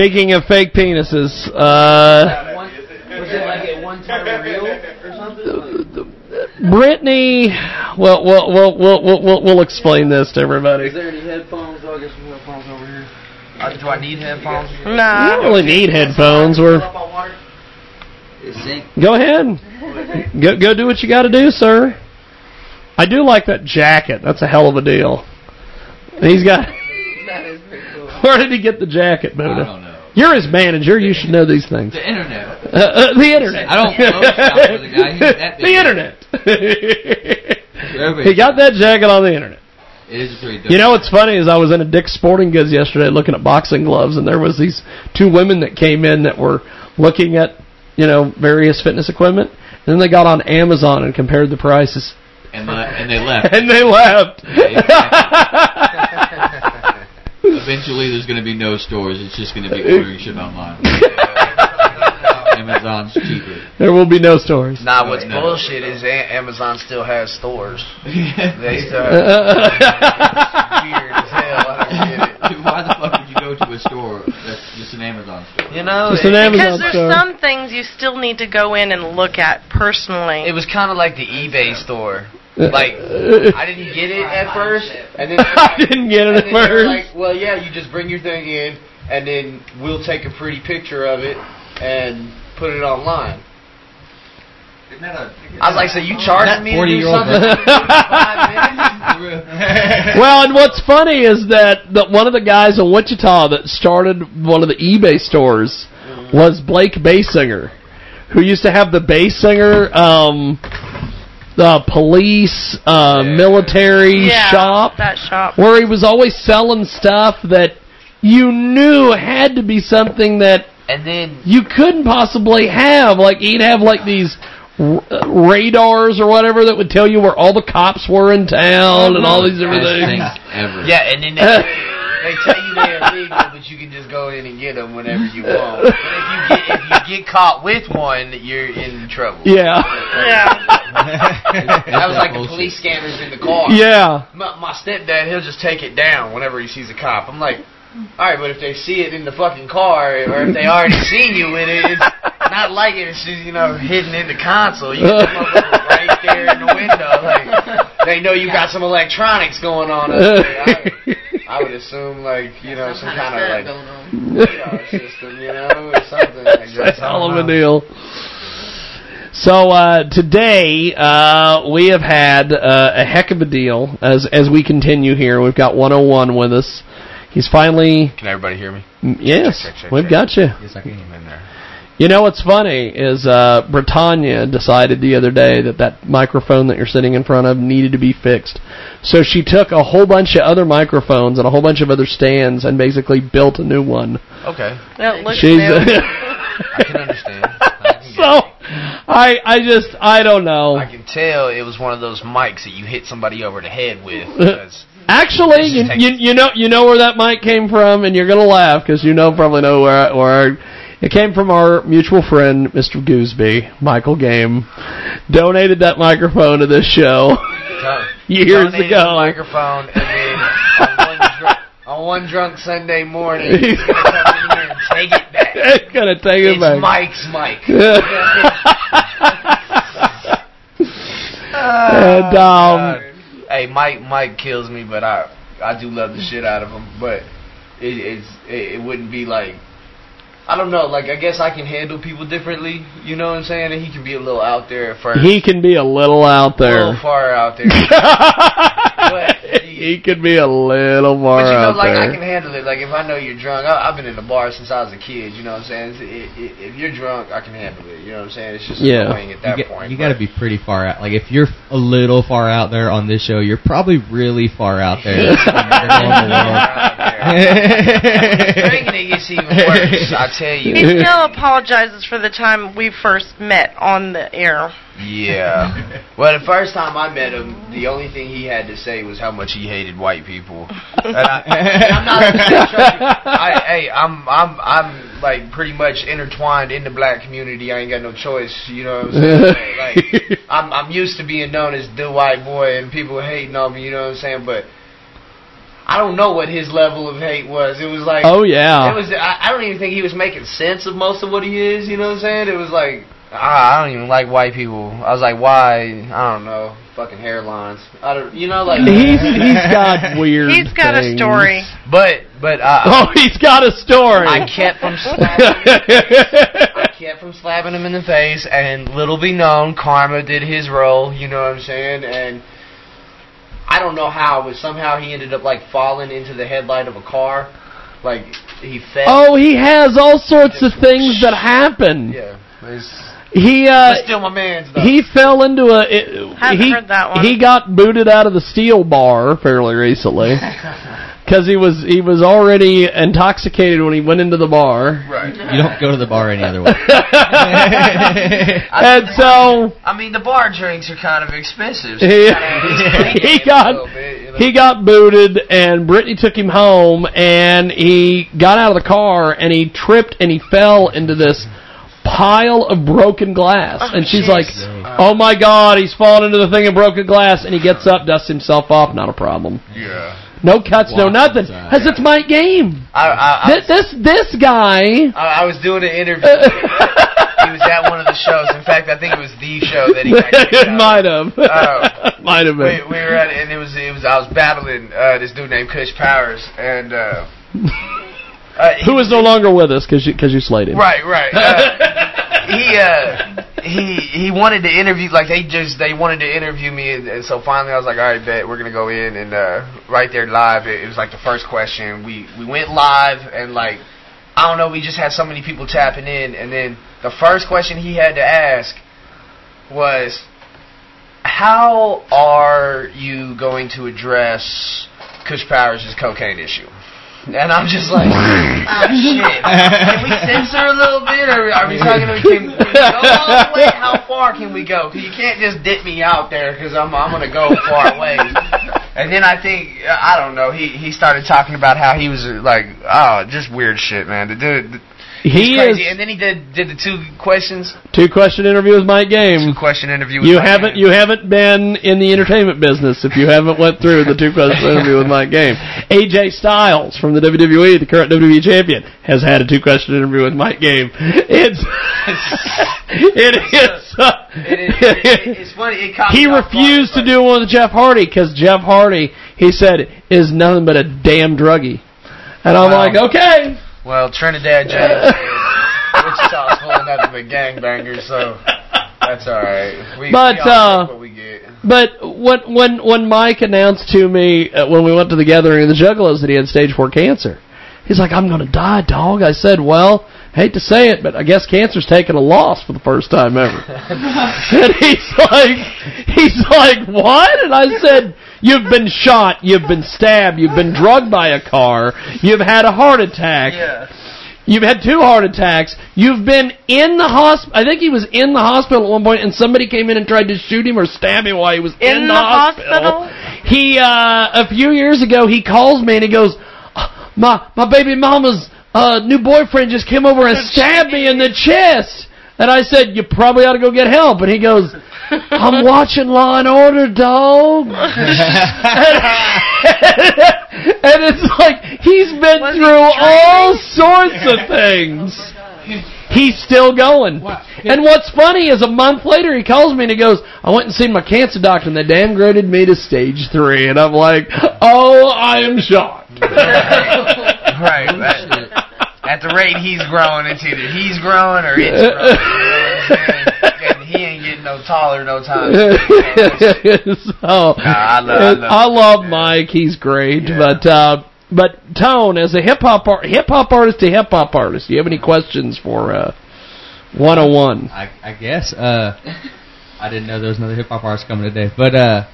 Speaking of fake penises, uh, Was it like at one time real or something? Brittany, well, we'll, we'll, we'll, we'll, we'll, we'll explain this to everybody. Is there any headphones? Oh, I guess some headphones over here. Uh, do I need headphones? No you don't really need headphones. We're go ahead, go go do what you got to do, sir. I do like that jacket. That's a hell of a deal. He's got. Where did he get the jacket, Buddha? I don't know. You're his manager. You should know these things. The internet. Uh, uh, the internet. I don't know the guy. He's that big. the internet. he got that jacket on the internet. It is pretty. You know what's funny is I was in a Dick's Sporting Goods yesterday looking at boxing gloves, and there was these two women that came in that were looking at you know various fitness equipment, and then they got on Amazon and compared the prices, and, le- and they left. and they left. Eventually, there's going to be no stores. It's just going to be uh, ordering shit online. Amazon's cheaper. there will be no stores. Nah, what's No. bullshit is A- Amazon still has stores. they still have weird as hell. I don't get it. Dude, why the fuck would you go to a store that's just an Amazon store? You know, Just an it- Amazon Because there's some things you still need to go in and look at personally. It was kind of like the eBay store. Like I didn't get it at first, and then I didn't get it at then they were first. Like, well, yeah, you just bring your thing in, and then we'll take a pretty picture of it and put it online. It's not I was like, so you charging me to do 40-year-old something? well, and what's funny is that the, one of the guys in Wichita that started one of the eBay stores was Blake Basinger, who used to have the Basinger um, the police uh, military yeah, shop that shop. where he was always selling stuff that you knew had to be something that and then you couldn't possibly have. Like he'd have like these r- uh, radars or whatever that would tell you where all the cops were in town and all these different Best things. things ever. Yeah, and then they, they tell you they're illegal, but you can just go in and get them whenever you want. But if you get if you get caught with one, you're in trouble. Yeah. that was like the police scanners in the car. Yeah. My, my stepdad, he'll just take it down whenever he sees a cop. I'm like, all right, but if they see it in the fucking car, or if they already seen you with it, it's not like it's just you know hidden in the console. You come up right there in the window. Like they know you got some electronics going on. Up there. I, I would assume like you know some kind of like radar system, you know, or something like that. That's hell of a deal. So uh, today uh, we have had uh, a heck of a deal as as we continue here. We've got 101 with us. He's finally Can everybody hear me? Mm, yes, Check, check, check, we've check. got you. Yes, I can. in there. You know what's funny is uh, Britannia decided the other day that that microphone that you're sitting in front of needed to be fixed. So she took a whole bunch of other microphones and a whole bunch of other stands and basically built a new one. Okay. That looks She's new. I can understand. so I I just I don't know. I can tell it was one of those mics that you hit somebody over the head with. Because Actually, you, you you know you know where that mic came from, and you're gonna laugh because you know probably know where where it came from. Our mutual friend, Mr. Gooseby, Michael Game, donated that microphone to this show years donated ago. microphone, and then on one, drunk, on one drunk Sunday morning, he's gonna come in here and take it back. It's gonna take it it's back. Mike's mic. and um, hey, Mike, Mike kills me, but I, I do love the shit out of him. But it, it's, it, it wouldn't be like, I don't know. Like I guess I can handle people differently. You know what I'm saying? And he can be a little out there at first. he can be a little out a there. little far out there. he could be a little more But you know, out like there. I can handle it. Like if I know you're drunk, I, I've been in the bar since I was a kid. You know what I'm saying? It's- i i if you're drunk, I can handle it. You know what I'm saying? It's just Yeah. annoying at that you, get- point. you got to be pretty far out. Like if you're a little far out there on this show, you're probably really far out there. in the normal world. Drinking it gets even worse. I tell you. He still apologizes for the time we first met on the air. Yeah. Well, the first time I met him, the only thing he had to say was how much he hated white people. And I, I'm not upset. trust me. I, hey, I'm I'm I'm like pretty much intertwined in the black community. I ain't got no choice. You know what I'm saying? like I'm I'm used to being known as the white boy and people hating on me. You know what I'm saying? But I don't know what his level of hate was. It was like Oh, yeah. It was. I, I don't even think he was making sense of most of what he is. You know what I'm saying? It was like. I I don't even like white people. I was like, why? I don't know. Fucking hairlines. I don't. You know, like He's- he's got weird He's got a story. But but uh, Oh, he's got a story. I kept from slapping. I kept from slapping him in the face, and little be known, Karma did his role. You know what I'm saying? And I don't know how, but somehow he ended up like falling into the headlight of a car. Like he fell. Oh, he has all sorts of things that happen. Yeah. It's, He uh still my man's though. he fell into a it, Haven't he heard that one. he got booted out of the steel bar fairly recently cuz he was he was already intoxicated when he went into the bar. Right. You don't go to the bar any other way. and so I mean, the bar drinks are kind of expensive. so he, gotta he clean it a got bit, you know? he got booted and Brittany took him home and he got out of the car and he tripped and he fell into this pile of broken glass. And she's like oh my god he's fallen into the thing of broken glass. And he gets up dusts himself off not a problem. Yeah. no cuts no nothing. because it's my game. I, I, I, this this, this guy I, I was doing an interview. he was at one of the shows. In fact, I think it was the show that he it might have. Oh. might have we, been we were at it, and it was it was I was battling uh, this dude named Kush Powers, and uh, uh, who is no longer with us because you, cause you slayed him right, right. Uh, he uh, he he wanted to interview like they just they wanted to interview me, and, and so finally I was like, all right, bet we're gonna go in, and uh, right there live, it, it was like the first question. We we went live, and like I don't know, we just had so many people tapping in, and then the first question he had to ask was, how are you going to address Kush Powers' cocaine issue? And I'm just like, oh shit. Can we censor a little bit, or are we talking? Can, can we go all the way? How far can we go? Because you can't just dip me out there, because I'm I'm gonna go far away. And then I think I don't know. He he started talking about how he was like, oh, just weird shit, man. The dude. He crazy. is- and then he did did the two questions. two question interview with Mike Game Two question interview. With You Mike haven't you haven't been in the entertainment business if you haven't went through the two question interview with Mike Game. AJ Styles from the WWE, the current WWE champion, has had a two question interview with Mike Game. It's it is. uh, It is, it, it's funny. It he refused to do one with Jeff Hardy because Jeff Hardy, he said, is nothing but a damn druggie. And I'm Wow. like, okay. Well, Trinidad James, Wichita's full of nothing but gangbangers, so that's all right. We, But, we uh, what we get. But when when when Mike announced to me uh, when we went to the gathering of the Juggalos that he had stage four cancer, he's like, "I'm going to die, dog." I said, "Well, hate to say it, but I guess cancer's taking a loss for the first time ever. and he's like, he's like, what? And I said, you've been shot, you've been stabbed, you've been drugged by a car, you've had a heart attack. Yeah. You've had two heart attacks. You've been in the hospital. I think he was in the hospital at one point, and somebody came in and tried to shoot him or stab him while he was in, In the hospital? He uh, a few years ago, he calls me and he goes, "Ah, "My my baby mama's uh, new boyfriend just came over and stabbed me in the chest." And I said, "You probably ought to go get help." And he goes, "I'm watching Law and Order, dog." and it's like he's been through all sorts of things. He's still going. And what's funny is a month later he calls me and he goes, I went and seen my cancer doctor and they downgraded me to stage three. And I'm like, oh, I am shocked. right. At, at the rate he's growing, it's either he's growing or it's growing. You know what I'm saying? And he ain't getting no taller no time. so I love- I I love Mike. He's great, but uh, but Tone, as a hip hop ar- hip hop artist to hip hop artist, do you have any questions for uh, 101? I, I guess. Uh, I didn't know there was another hip hop artist coming today. But uh,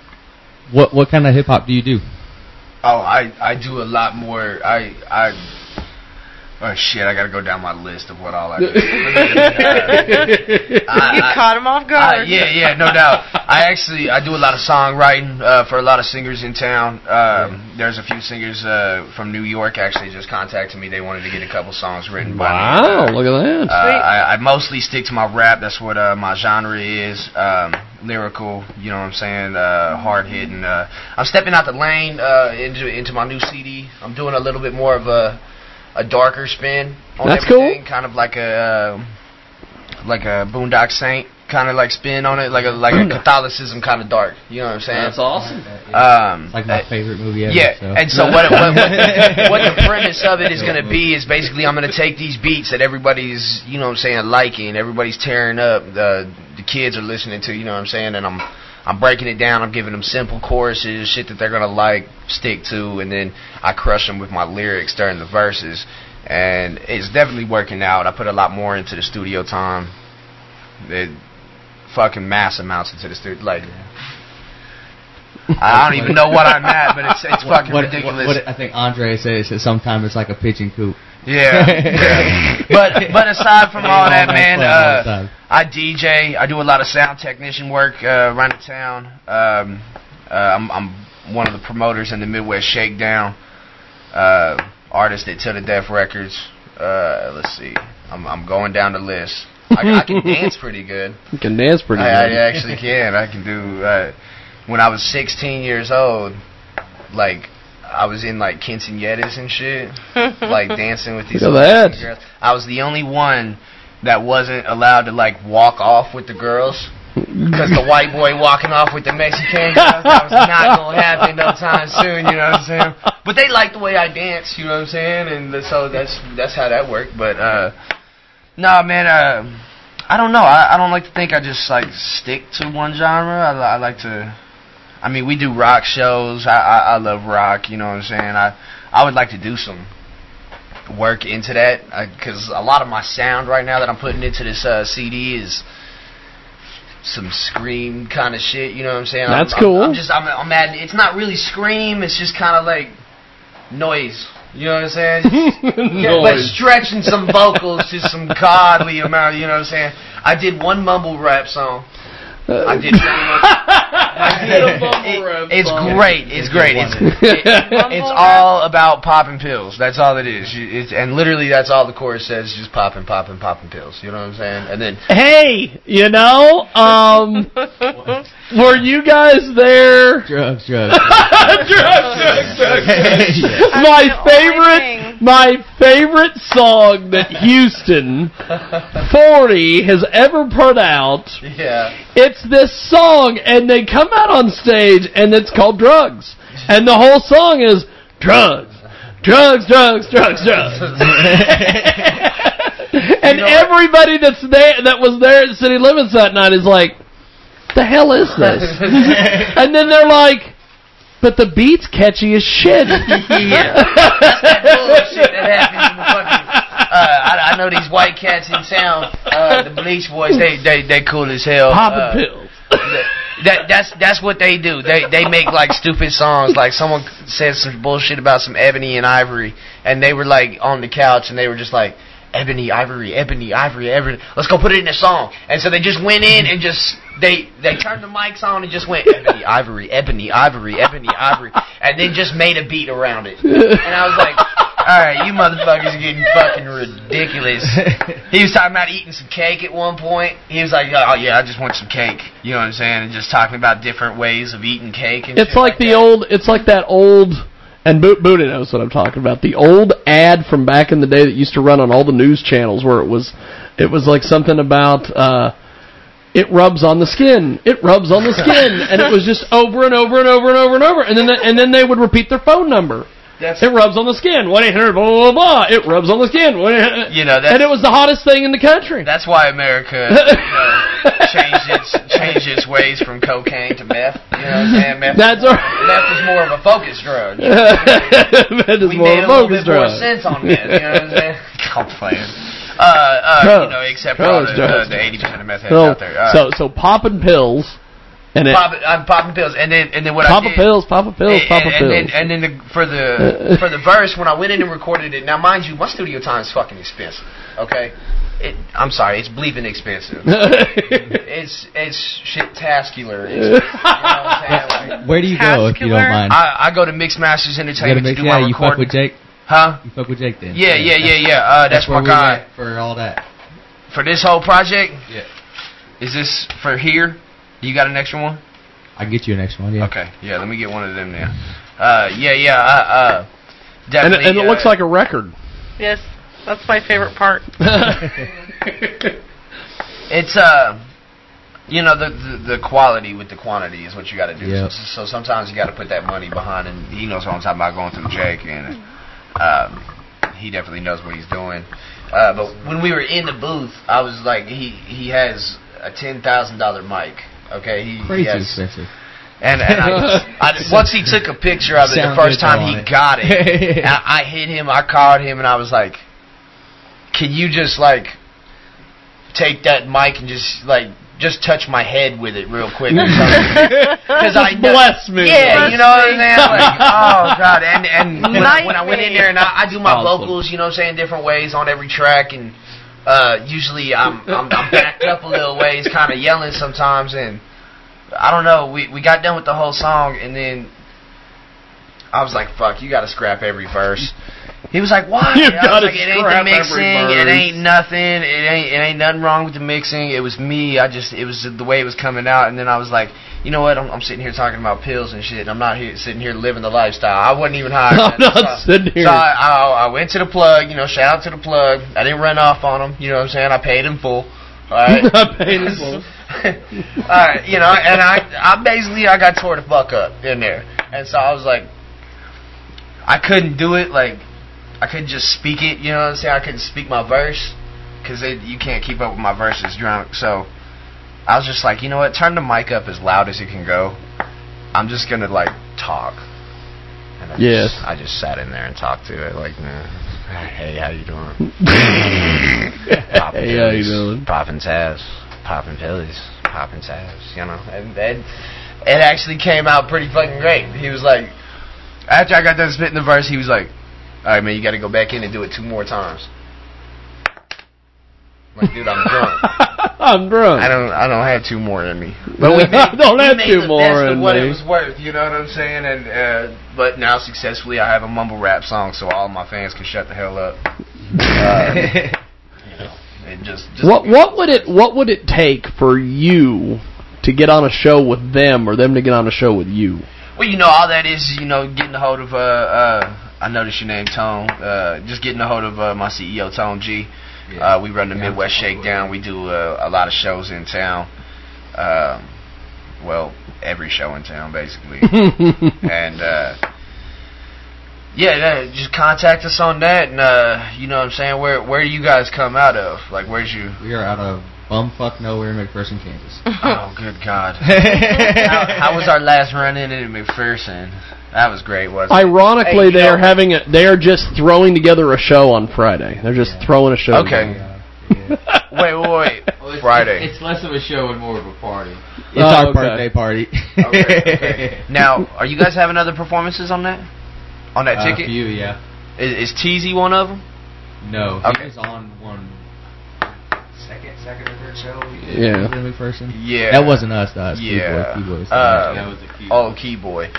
what what kind of hip hop do you do? Oh, I I do a lot more. I I. Oh shit! I gotta go down my list of what all I do. you caught him off guard. Uh, yeah, yeah, no doubt. I actually I do a lot of songwriting uh, for a lot of singers in town. Um, There's a few singers uh, from New York actually just contacted me. They wanted to get a couple songs written by me. Wow, look at that. Uh, I, I mostly stick to my rap. That's what uh, my genre is. Um, lyrical, you know what I'm saying? Uh, hard hitting. Uh, I'm stepping out the lane uh, into into my new CD. I'm doing a little bit more of a a darker spin on That's everything, kind of like a uh, like a Boondock Saint kind of like spin on it, like a like a Catholicism kind of dark. You know what I'm saying? That's awesome. Um, It's like my uh, favorite movie ever. yeah, so. and so what, what, what, what the premise of it is going to be is basically I'm going to take these beats that everybody's, you know what I'm saying, liking, everybody's tearing up, the the kids are listening to, you know what I'm saying, and I'm I'm breaking it down, I'm giving them simple choruses, shit that they're to like, stick to, and then I crush them with my lyrics during the verses. And it's definitely working out. I put a lot more into the studio time. It, fucking mass amounts into the studio. Like, I don't even know what I'm at, but it's it's What- fucking what, ridiculous. What, what I think Andre says that sometimes it's like a pigeon coop. Yeah. yeah. But but aside from all that, man, uh. I DJ. I do a lot of sound technician work uh, around the town. Um, uh, I'm I'm one of the promoters in the Midwest Shakedown. Uh, artist at Till the Death Records. Uh, let's see. I'm I'm going down the list. I, I can dance pretty good. You can dance pretty I, good. I actually can. I can do. Uh, when I was 16 years old, like I was in like quinceañeras and shit, like dancing with these Look little at that. Mexican girls. I was the only one that wasn't allowed to like walk off with the girls. Because the white boy walking off with the Mexican girls, that was not going to happen no time soon, you know what I'm saying? But they like the way I dance, you know what I'm saying? And th- so that's that's how that worked. But, uh, no, man, uh, I don't know. I, I don't like to think I just, like, stick to one genre. I, I like to, I mean, we do rock shows. I, I, I love rock, you know what I'm saying? I, I would like to do some work into that because a lot of my sound right now that I'm putting into this uh, CD is some scream kind of shit. You know what I'm saying? That's I'm, cool. I'm, I'm just I'm, I'm adding. It's not really scream. It's just kind of like noise. You know what I'm saying? Yeah, but stretching some vocals to some godly amount. You know what I'm saying? I did one mumble rap song. I did. I did it- it's great. It's great. It's it- it's all about popping pills. That's all it is. You- It's, and literally, that's all the chorus says: just popping, popping, popping pills. You know what I'm saying? And then Hey, you know, um, were you guys there? Drugs, drugs. drugs, drugs, drugs. my favorite, my favorite song that Houston 40 has ever put out. yeah. It's this song, and they come out on stage, and it's called Drugs, and the whole song is drugs, drugs, drugs, drugs, drugs. and everybody that's there that was there at City Limits that night is like, "The hell is this?" and then they're like, "But the beat's catchy as shit." yeah. That's that bullshit that happens in the fucking. I, I know these white cats in town. Uh, the Bleach Boys, they they they cool as hell. Popping uh, pills. That that's that's what they do. They they make like stupid songs. Like someone said some bullshit about some ebony and ivory, and they were like on the couch, and they were just like. Ebony, ivory, ebony, ivory, ebony. Let's go put it in a song. And so they just went in and just they they turned the mics on and just went ebony, ivory, ebony, ivory, ebony, ivory, and then just made a beat around it. And I was like, all right, you motherfuckers are getting fucking ridiculous. He was talking about eating some cake at one point. He was like, oh yeah, I just want some cake. You know what I'm saying? And just talking about different ways of eating cake and It's shit like the old. It's like that old. And Bo- Buddha knows what I'm talking about. The old ad from back in the day that used to run on all the news channels, where it was, it was like something about. uh it rubs on the skin. It rubs on the skin, and it was just over and over and over and over and over. And then, and then they would repeat their phone number. That's- it rubs on the skin. One eight hundred blah blah blah. It rubs on the skin. You know, and it was the hottest thing in the country. That's why America you know, changed its changed its ways from cocaine to meth. You know what I'm saying? Meth, That's right. Meth is more of a focus drug. Meth is we more made of a a little focus bit more sense on meth. You know what I'm saying? I'm playing. Uh, uh, you know, except for all the, Drugs, the 80% of meth heads So, out there. Uh, so, so popping pills, and it, pop, I'm popping pills, and then and then what pop I a did, pills, pop a pills, and, pop a and, pills. then and then the, for the for the verse when I went in and recorded it. Now, mind you, my studio time is fucking expensive. Okay, it, I'm sorry, it's bleeping expensive. it's it's shit-tascular. It's, you know what I'm saying? Like, Where do you go if you don't mind? I, I go to Mix Masters You gotta Entertainment make to do yeah, my you fuck with Jake. Huh? You fuck with Jake then. Yeah, yeah, yeah, yeah. Uh, that's, where my guy. met for all that. For this whole project? Yeah. Is this for here? You got an extra one? I get you an extra one. Yeah. Okay, yeah, let me get one of them now. Uh, yeah, yeah, uh, uh, and, definitely. it- and it uh, looks like a record. Yes, that's my favorite part. It's uh, you know, the, the the quality with the quantity is what you got to do. Yep. So, so sometimes you got to put that money behind, and he knows what I'm talking about going through Jake, and um, he definitely knows what he's doing. Uh, but when we were in the booth, I was like, he he has a ten thousand dollar mic. Okay, he, Crazy has, expensive. And, and I, I, once he took a picture of it, the first time he it. got it, I, I hit him, I called him, and I was like, "Can you just like take that mic and just like just touch my head with it real quick?" Because I bless me. Yeah, you know what I'm saying? Like, oh god, and and when, I, when I went in there and I, I do my vocals, you know what I'm saying, different ways on every track, and uh usually I'm I'm, I'm backed up a little ways, kind of yelling sometimes, and I don't know. We we got done with the whole song, and then I was like, "Fuck, you got to scrap every verse." He was like, "Why?" You I gotta like, "It ain't the mixing. It ain't nothing. It ain't it ain't nothing wrong with the mixing. It was me. I just it was the way it was coming out." And then I was like, "You know what? I'm, I'm sitting here talking about pills and shit. And I'm not here sitting here living the lifestyle. I wasn't even high." I'm not so, sitting here. So I, I I went to the plug. You know, shout out to the plug. I didn't run off on him. You know what I'm saying? I paid him full. All right. I paid him full. Alright, you know, and I, I basically, I got tore the fuck up in there. And so I was like, I couldn't do it, like, I couldn't just speak it, you know what I'm saying? I couldn't speak my verse, because you can't keep up with my verses drunk. So I was just like, you know what, turn the mic up as loud as it can go. I'm just gonna, like, talk. And I Yes. Just, I just sat in there and talked to it, like, nah, hey, how you doing? Popping Hey, how you doing? Popping tabs, popping pillies, popping tabs, you know. And, and it actually came out pretty fucking great. He was like, after I got done spitting the verse, he was like, all right, man, you got to go back in and do it two more times. Like, dude, I'm drunk. I'm drunk. I don't, I don't have two more in me. But we made, I don't we have made two the more best in of what me. it was worth. You know what I'm saying? And uh, but now successfully, I have a mumble rap song, so all my fans can shut the hell up. Uh, you know, and just, just What what would it what would it take for you to get on a show with them or them to get on a show with you? Well, you know, all that is, you know, getting a hold of, uh, uh, I noticed your name, Tone. Uh, just getting a hold of uh, my CEO, Tone G. Uh, we run the Midwest Shakedown. We do uh, a lot of shows in town. Um, well, every show in town, basically. and uh, Yeah, just contact us on that, and uh, you know what I'm saying. Where where do you guys come out of? Like, where's you? We are out of bumfuck nowhere in McPherson, Kansas. oh, good God! how, how was our last run in at McPherson? That was great, wasn't it? Ironically, Hey, they know- are having a, they are just throwing together a show on Friday. They're just throwing a show. Okay. together. wait, wait, wait. Well, it's, Friday. It's less of a show and more of a party. It's Oh, our okay. birthday party. Okay, okay. Now, are you guys having other performances on that? On that Uh, ticket? few, yeah. Is, is Teasy one of them? No, Okay. he on one second, second or third show. Yeah. in McPherson. Yeah. That wasn't us. That was Yeah. Keyboy. Keyboy was Uh, that was a key. Boy. Oh, Key Boy.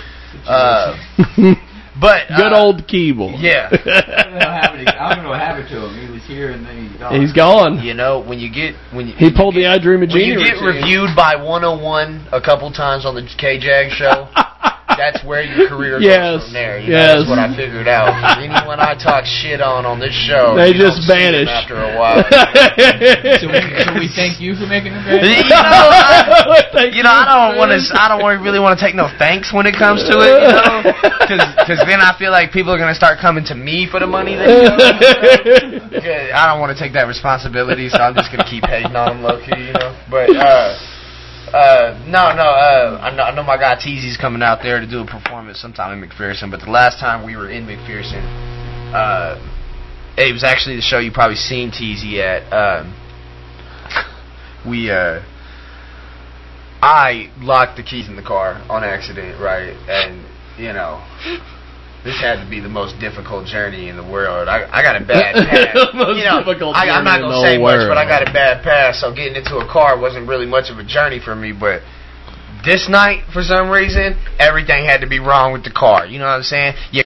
Uh, but Good uh, old keyboard. Yeah. I don't know what happened to- I don't know what happened to him. He was here and then he's gone. He's gone. You know, when you get when you He pulled the I Dream of when you get reviewed by 101 a couple times on the K Jag show, that's where your career Yes, goes from there. You know. That's what I figured out. Anyone I talk shit on on this show, They you just don't see them vanish. after a while. so, we, so we thank you for making him you know, I, you know, I don't want to. I don't really want to take no thanks when it comes to it, you know, because then I feel like people are gonna start coming to me for the money. They you know? I don't want to take that responsibility, so I'm just gonna keep hating on them low key, you know. But uh, uh, no, no, uh, I know, I know my guy Teasy's coming out there to do a performance sometime in McPherson. But the last time we were in McPherson, uh, it was actually the show you probably seen Teasy at. Um, we uh, I locked the keys in the car on accident, right? And you know. This had to be the most difficult journey in the world. I, I got a bad pass. Most you know, I, I'm not gonna say whole much, but I got a bad past. So getting into a car wasn't really much of a journey for me. But this night, for some reason, everything had to be wrong with the car. You know what I'm saying? You